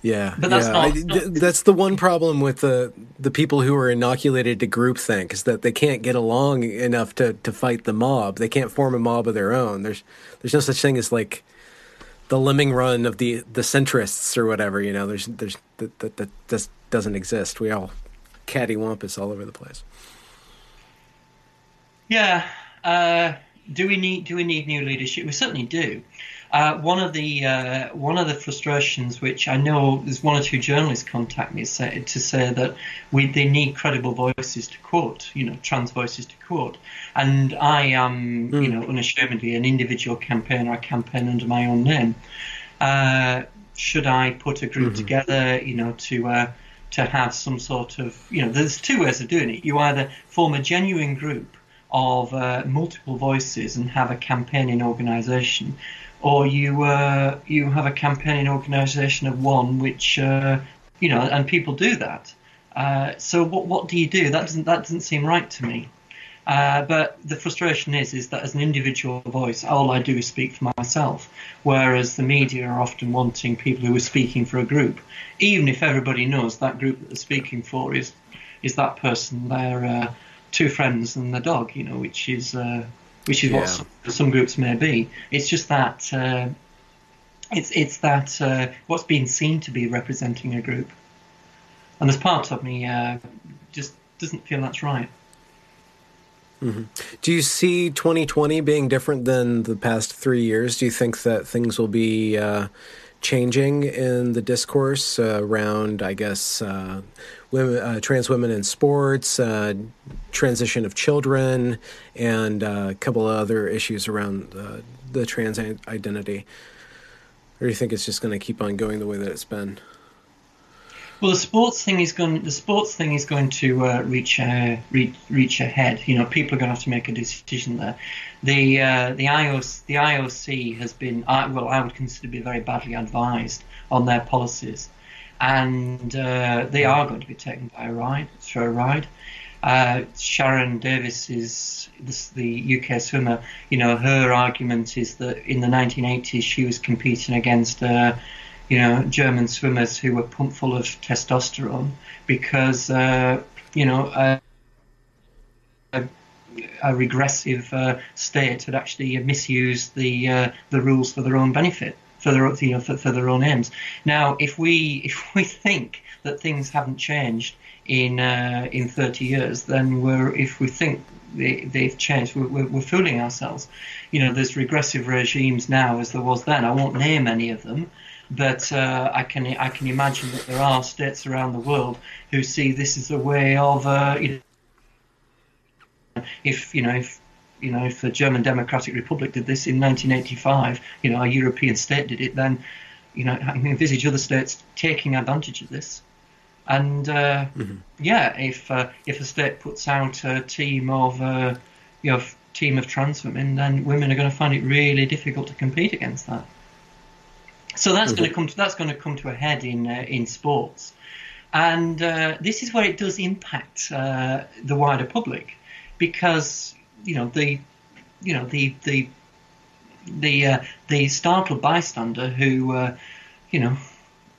Yeah, but that's yeah. not, I, that's the one problem with the the people who are inoculated to groupthink is that they can't get along enough to, to fight the mob. They can't form a mob of their own. There's there's no such thing as like the lemming run of the the centrists or whatever. You know, there's there's that that, that just doesn't exist. We all cattywampus all over the place. Yeah. Uh, do we need do we need new leadership? We certainly do. Uh, one of the uh, one of the frustrations, which I know there's one or two journalists contact me say, to say that we they need credible voices to quote, you know, trans voices to quote, and I am, mm. you know, unashamedly an individual campaigner. I campaign under my own name. Uh, should I put a group mm-hmm. together, you know, to uh, to have some sort of, you know, there's two ways of doing it. You either form a genuine group of uh, multiple voices and have a campaigning organisation, or you uh, you have a campaigning organisation of one, which uh, you know, and people do that. Uh, so what what do you do? That doesn't that doesn't seem right to me. Uh, but the frustration is, is that as an individual voice, all I do is speak for myself, whereas the media are often wanting people who are speaking for a group, even if everybody knows that group that they're speaking for is is that person, their uh, two friends and the dog, you know, which is uh, which is yeah. what some, some, groups may be. It's just that uh, it's it's that uh, what's being seen to be representing a group, and there's part of me uh, just doesn't feel that's right. Mm-hmm. Do you see 2020 being different than the past three years? Do you think that things will be uh, changing in the discourse uh, around, I guess, uh, women, uh, trans women in sports, uh, transition of children, and uh, a couple of other issues around the trans identity? Or do you think it's just going to keep on going the way that it's been? Well, the sports thing is going. The sports thing is going to uh, reach, uh, reach reach ahead. You know, people are going to have to make a decision there. The uh, the IOC the IOC has been, well, I would consider to be very badly advised on their policies, and uh, they are going to be taken by a ride for a ride. Uh, Sharron Davies is this, the UK swimmer. You know, her argument is that in the 1980s she was competing against uh, you know, German swimmers who were pumped full of testosterone because, uh, you know, a, a, a regressive uh, state had actually misused the uh, the rules for their own benefit, for their you know for, for their own aims. Now, if we (laughs) if we think that things haven't changed in uh, in 30 years, then we're if we think they, have changed, we're, we're, we're, fooling ourselves. You know, there's regressive regimes now as there was then. I won't name any of them, but uh, I can I can imagine that there are states around the world who see this as a way of uh, you know, if you know if you know if the German Democratic Republic did this in 1985, you know a European state did it, then you know I can envisage other states taking advantage of this. And uh, mm-hmm. yeah, if uh, if a state puts out a team of uh, you know team of trans women, then women are going to find it really difficult to compete against that. So that's mm-hmm. going to come. To, that's going to come to a head in uh, in sports, and uh, this is where it does impact uh, the wider public, because you know the you know the the the uh, the startled bystander who uh, you know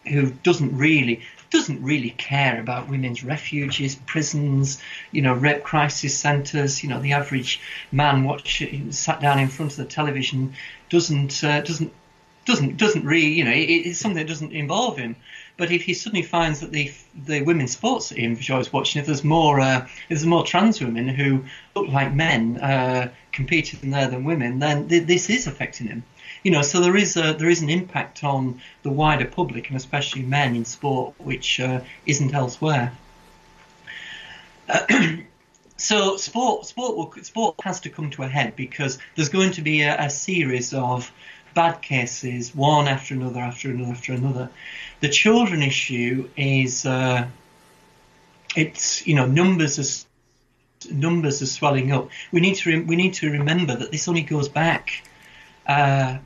who doesn't really doesn't really care about women's refuges, prisons, you know, rape crisis centres. You know, the average man watch sat down in front of the television doesn't uh, doesn't doesn't doesn't really you know it, it's something that doesn't involve him. But if he suddenly finds that the the women's sports that he enjoys watching, if there's more uh, if there's more trans women who look like men uh, competing there than women, then th- this is affecting him. You know, so there is a there is an impact on the wider public and especially men in sport, which uh, isn't elsewhere. (clears throat) so sport sport will, sport has to come to a head because there's going to be a, a series of bad cases, one after another, after another, after another. The children issue is uh, it's you know numbers are numbers are swelling up. We need to re- we need to remember that this only goes back. Uh,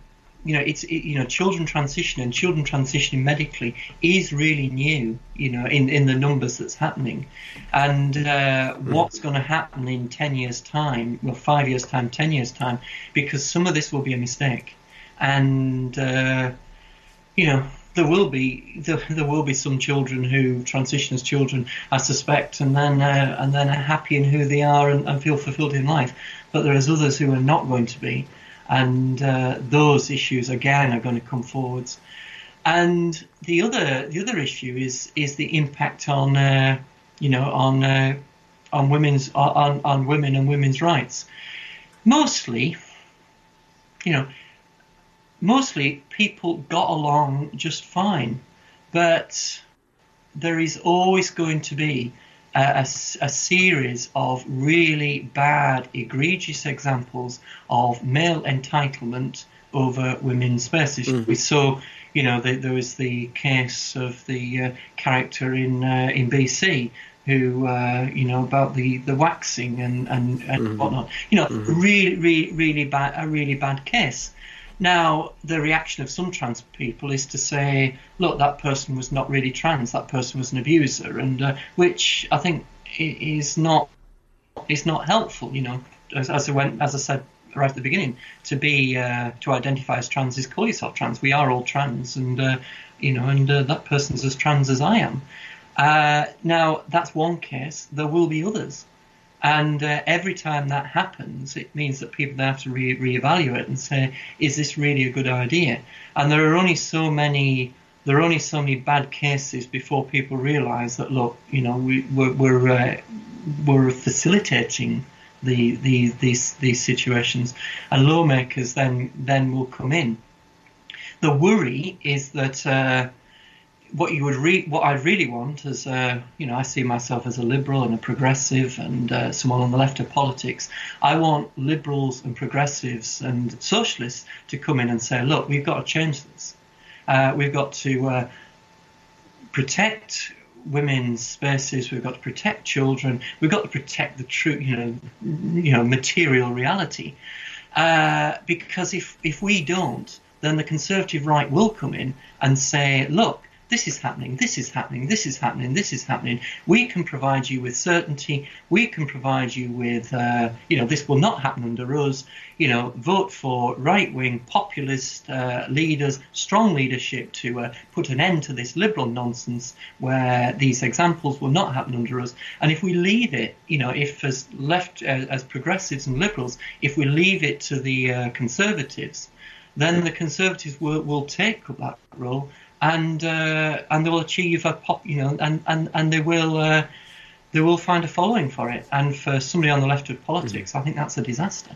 you know, it's it, you know, children transitioning, children transitioning medically is really new. You know, in in the numbers that's happening, and uh, mm. what's going to happen in ten years' time, well, five years' time, ten years' time, because some of this will be a mistake and uh, you know there will be there, there, will be some children who transition as children, I suspect, and then uh, and then are happy in who they are and, and, feel fulfilled in life. But there is others who are not going to be, and uh, those issues again are going to come forwards. And the other the other issue is is the impact on uh, you know on uh, on women's on on women and women's rights. Mostly, you know, mostly people got along just fine, but there is always going to be a, a, a, series of really bad, egregious examples of male entitlement over women's spaces. Mm. We saw, you know, the, there was the case of the uh, character in uh, in BC who, uh, you know, about the, the waxing and and, and mm-hmm. whatnot. You know, mm-hmm. really, really, really bad, a really bad case. Now, the reaction of some trans people is to say, look, that person was not really trans, that person was an abuser, and uh, which I think is not is not helpful. You know, as, as I went, as I said right at the beginning, to be uh, to identify as trans is call yourself trans. We are all trans, and uh, you know, and uh, that person's as trans as I am. Uh, now, that's one case. There will be others. And uh, every time that happens, it means that people have to re- reevaluate and say, is this really a good idea? And there are only so many. There are only so many bad cases before people realise that look, you know, we, we're we're, uh, we're facilitating the, the, these these situations, and lawmakers then then will come in. The worry is that uh, what you would re- what I really want is, uh, you know, I see myself as a liberal and a progressive and uh, someone on the left of politics. I want liberals and progressives and socialists to come in and say, look, we've got to change this. Uh, we've got to uh, protect women's spaces. We've got to protect children. We've got to protect the true, you know, you know, material reality. Uh, because if if we don't, then the conservative right will come in and say, look this is happening, this is happening, this is happening, this is happening. We can provide you with certainty. We can provide you with, uh, you know, this will not happen under us. You know, vote for right wing populist uh, leaders, strong leadership to uh, put an end to this liberal nonsense where these examples will not happen under us. And if we leave it, you know, if as left, uh, as progressives and liberals, if we leave it to the uh, conservatives, then the conservatives will, will take up that role and uh, and they will achieve a pop, you know, and and and they will uh, they will find a following for it. And for somebody on the left of politics, mm-hmm. I think that's a disaster.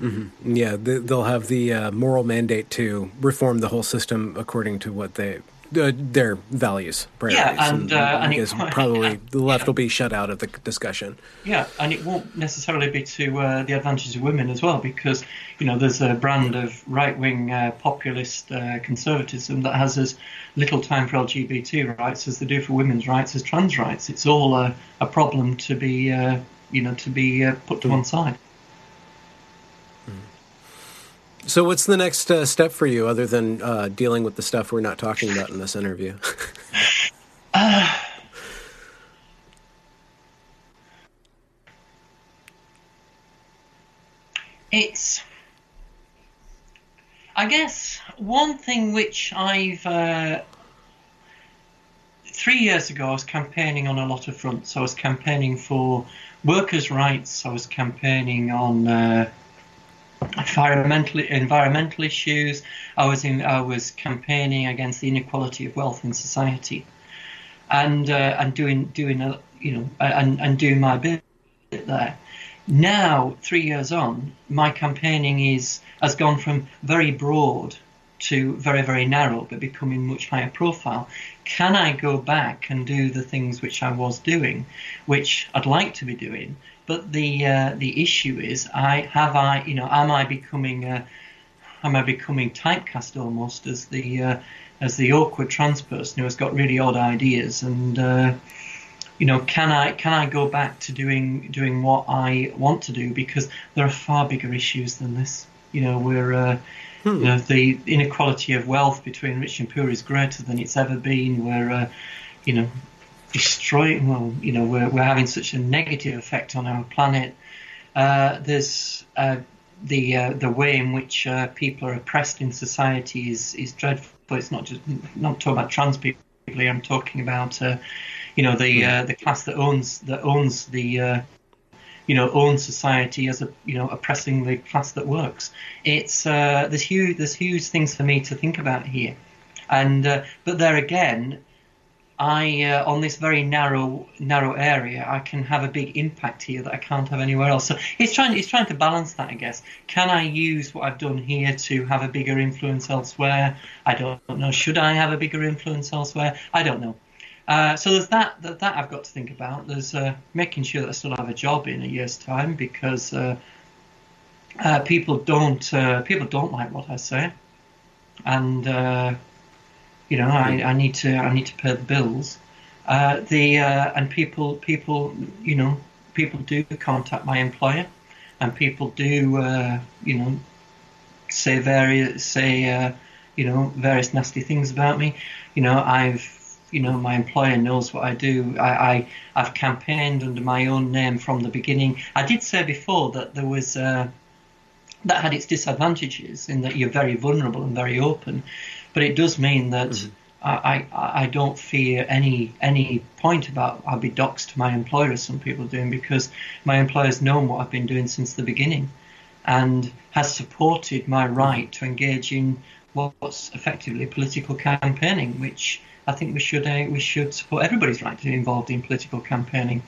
Mm-hmm. Yeah, they'll have the uh, moral mandate to reform the whole system according to what they uh, their values. Yeah, and, and, uh, and it, probably (laughs) the left yeah. will be shut out of the discussion. Yeah, and it won't necessarily be to uh, the advantage of women as well, because you know there's a brand of right-wing uh, populist uh, conservatism that has as little time for LGBT rights as they do for women's rights as trans rights. It's all a, a problem to be uh, you know to be put to one side. So, what's the next uh, step for you other than uh, dealing with the stuff we're not talking about in this interview? uh, (laughs) it's, I guess, one thing which I've uh, three years ago, I was campaigning on a lot of fronts. I was campaigning for workers' rights. I was campaigning on uh, environmental environmental issues. I was in, I was campaigning against the inequality of wealth in society, and uh, and doing doing a, you know and and doing my bit there. Now, three years on, my campaigning is has gone from very broad to very, very narrow, but becoming much higher profile. Can I go back and do the things which I was doing, which I'd like to be doing? But the uh, the issue is, I have I, you know, am I becoming, uh, am I becoming typecast almost as the uh, as the awkward trans person who has got really odd ideas and. Uh, you know, can I can I go back to doing doing what I want to do because there are far bigger issues than this. You know, we're uh, Hmm. You know, the inequality of wealth between rich and poor is greater than it's ever been. We're, uh, you know, destroying. Well, you know, we're we're having such a negative effect on our planet. Uh, there's uh, the uh, the way in which uh, people are oppressed in society is is dreadful. It's not just not talking about trans people. Here. I'm talking about, uh, you know, the hmm. the class that owns that owns the you know, own society as a, you know, oppressing the class that works. It's uh, there's huge there's huge things for me to think about here, and uh, but there again, I uh, on this very narrow narrow area, I can have a big impact here that I can't have anywhere else. So he's trying he's trying to balance that, I guess. Can I use what I've done here to have a bigger influence elsewhere? I don't know. Should I have a bigger influence elsewhere? I don't know. Uh, so there's that, that, that I've got to think about. There's uh, making sure that I still have a job in a year's time because uh, uh people don't uh, people don't like what I say, and you know I, I need to I need to pay the bills. Uh, the uh, and people people you know people do contact my employer, and people do uh, you know say various say you know various nasty things about me. You know I've you know my employer knows what I do. I, I have campaigned under my own name from the beginning. I did say before that there was uh, that had its disadvantages in that you're very vulnerable and very open, but it does mean that. Mm-hmm. I, I, I don't fear any any point about I'll be doxed to my employer as some people are doing because my employer's known what I've been doing since the beginning and has supported my right to engage in what's effectively political campaigning, which I think we should uh, we should support everybody's right to be involved in political campaigning.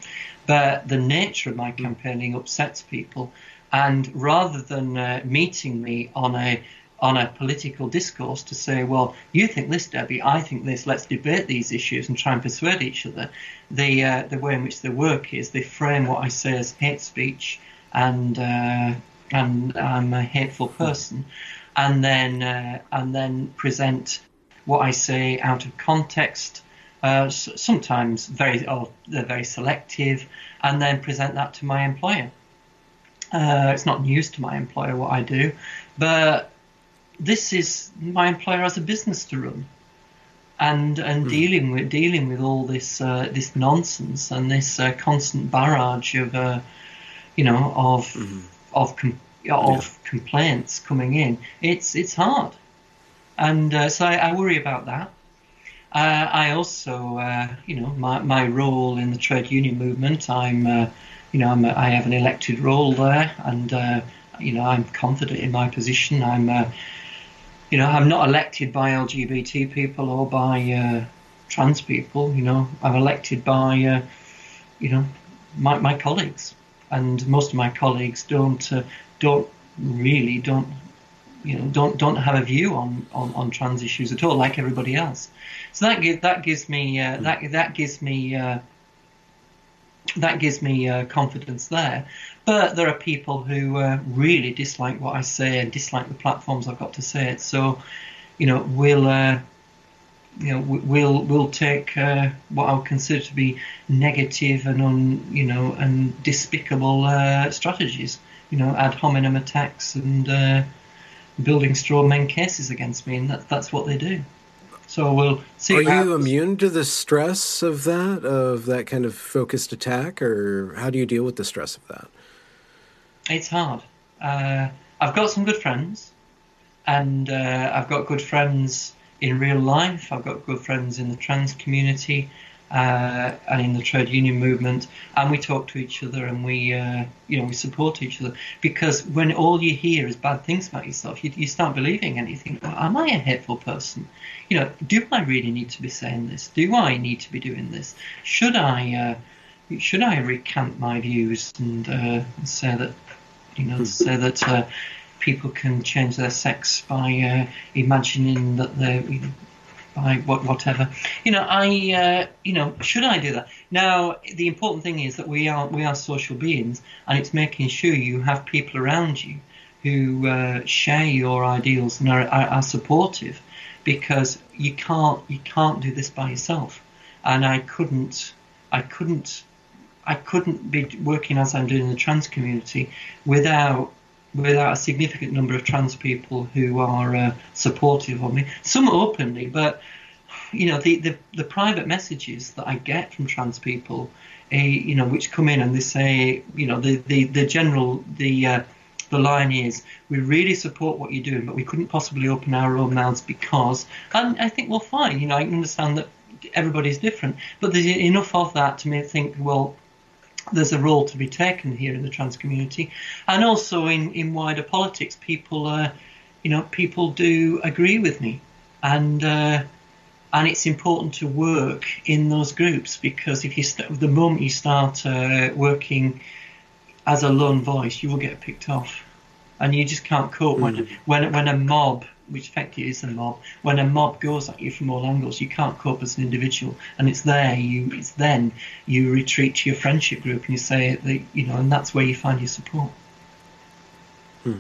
But the nature of my campaigning upsets people, and rather than uh, meeting me on a on a political discourse to say, well, you think this, Debbie, I think this, let's debate these issues and try and persuade each other. The uh, the way in which they work is they frame what I say as hate speech and uh, and I'm a hateful person, and then uh, and then present what I say out of context. Uh, sometimes very, oh, they're very selective, and then present that to my employer. Uh, it's not news to my employer what I do, but this is my employer as a business to run, and and mm. dealing with dealing with all this uh, this nonsense and this uh, constant barrage of uh, you know of mm. of com- of yeah. complaints coming in. It's it's hard and uh, so I, I, worry about that. Uh, I also, uh, you know, my, my role in the trade union movement. I'm, uh, you know, I'm a, I have an elected role there, and uh, you know, I'm confident in my position. I'm, uh, you know, I'm not elected by LGBT people or by trans people. You know, I'm elected by, you know, my, my colleagues, and most of my colleagues don't don't really don't you know don't don't have a view on, on, on trans issues at all, like everybody else. So that gives that gives me uh, hmm. that that gives me uh, that gives me uh, confidence there. But there are people who uh, really dislike what I say and dislike the platforms I've got to say it. So, you know, we'll uh, you know we'll we'll take uh, what I would consider to be negative and un, you know and despicable strategies. You know, ad hominem attacks and building straw man cases against me, and that, that's what they do. So we'll see. Are you immune to the stress of that, of that kind of focused attack, or how do you deal with the stress of that? It's hard. Uh, I've got some good friends, and uh, I've got good friends in real life. I've got good friends in the trans community. Uh, and in the trade union movement, and we talk to each other and we, uh, you know, we support each other. Because when all you hear is bad things about yourself, you, you start believing and you think, well, am I a hateful person? You know, do I really need to be saying this? Do I need to be doing this? Should I, uh, should I recant my views and uh, say that, you know, say that uh, people can change their sex by uh, imagining that they're by whatever. You know, I, uh, you know, should I do that? Now, the important thing is that we are we are social beings, and it's making sure you have people around you who uh, share your ideals and are, are, are, supportive, because you can't you can't do this by yourself. And I couldn't I couldn't I couldn't be working as I'm doing in the trans community without without a significant number of trans people who are uh, supportive of me. Some openly, but you know the, the, the private messages that I get from trans people, uh, you know, which come in and they say, you know, the the, the general the uh, the line is we really support what you're doing, but we couldn't possibly open our own mouths because. And I think well, fine, you know, I can understand that everybody's different, but there's enough of that to me think, well, there's a role to be taken here in the trans community, and also in, in wider politics. People, uh, you know, people do agree with me, and uh, and it's important to work in those groups because if you st- the moment you start uh, working as a lone voice, you will get picked off, and you just can't cope mm. when when when a mob which effectively is a mob. When a mob goes at you from all angles, you can't cope as an individual, and it's there. You, it's then you retreat to your friendship group and you say that you know, and that's where you find your support. Hmm.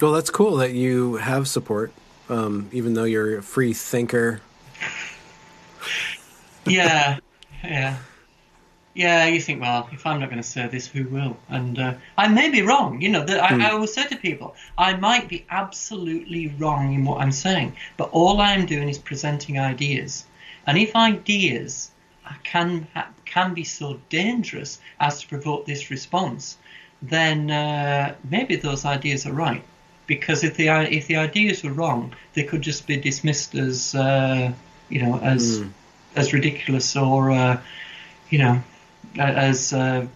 Well, that's cool that you have support, um, even though you're a free thinker. (laughs) yeah, yeah yeah, you think, well, if I'm not going to say this, who will? And uh, I may be wrong. You know, I, mm. I always say to people, I might be absolutely wrong in what I'm saying, but all I'm doing is presenting ideas. And if ideas can can be so dangerous as to provoke this response, then uh, maybe those ideas are right. Because if the if the ideas were wrong, they could just be dismissed as uh, you know as mm. as ridiculous or uh, you know as uh,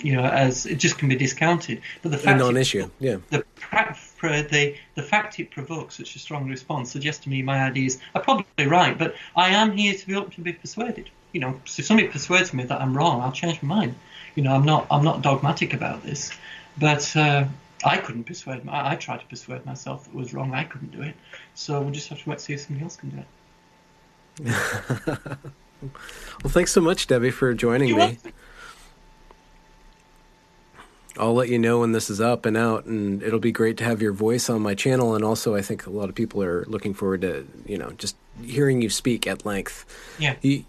you know as it just can be discounted. But the fact a non-issue, it, yeah. The, the the fact it provokes such a strong response suggests to me my ideas are probably right. But I am here to be to be persuaded. You know, so if somebody persuades me that I'm wrong, I'll change my mind. You know, I'm not I'm not dogmatic about this, but. Uh, I couldn't persuade. I, I tried to persuade myself that it was wrong. I couldn't do it, so we'll just have to wait to see if somebody else can do it. (laughs) Well, thanks so much, Debbie, for joining me. I'll let you know when this is up and out, and it'll be great to have your voice on my channel. And also, I think a lot of people are looking forward to you know just hearing you speak at length. Yeah. You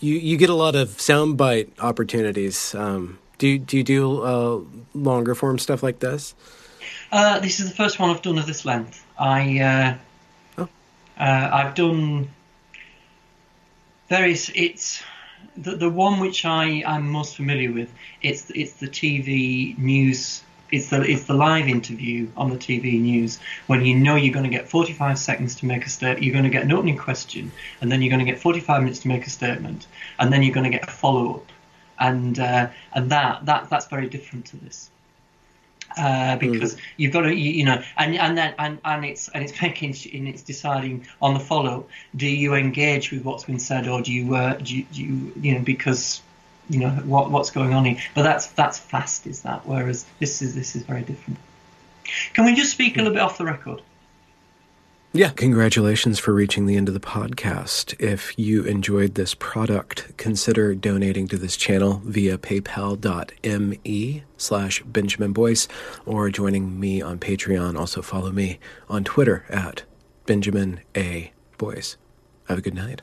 you, you get a lot of soundbite opportunities. Um, do do you do uh, longer form stuff like this? Uh, this is the first one I've done of this length. I uh, oh. Uh, I've done there is it's the the one which I am most familiar with. It's it's the TV news. It's the it's the live interview on the TV news when you know you're going to get 45 seconds to make a statement. You're going to get an opening question, and then you're going to get 45 minutes to make a statement, and then you're going to get a follow up, and uh, and that that that's very different to this uh, because mm. you've got to you, you, know and and then and, and it's and it's making and it's deciding on the follow do you engage with what's been said or do you uh, do, you, do you you know because you know what what's going on here? But that's that's fast is that? Whereas this is this is very different. Can we just speak a little bit off the record yeah. Congratulations for reaching the end of the podcast. If you enjoyed this product, consider donating to this channel via paypal.me slash Benjamin Boyce or joining me on Patreon. Also follow me on Twitter at Benjamin A. Boyce. Have a good night.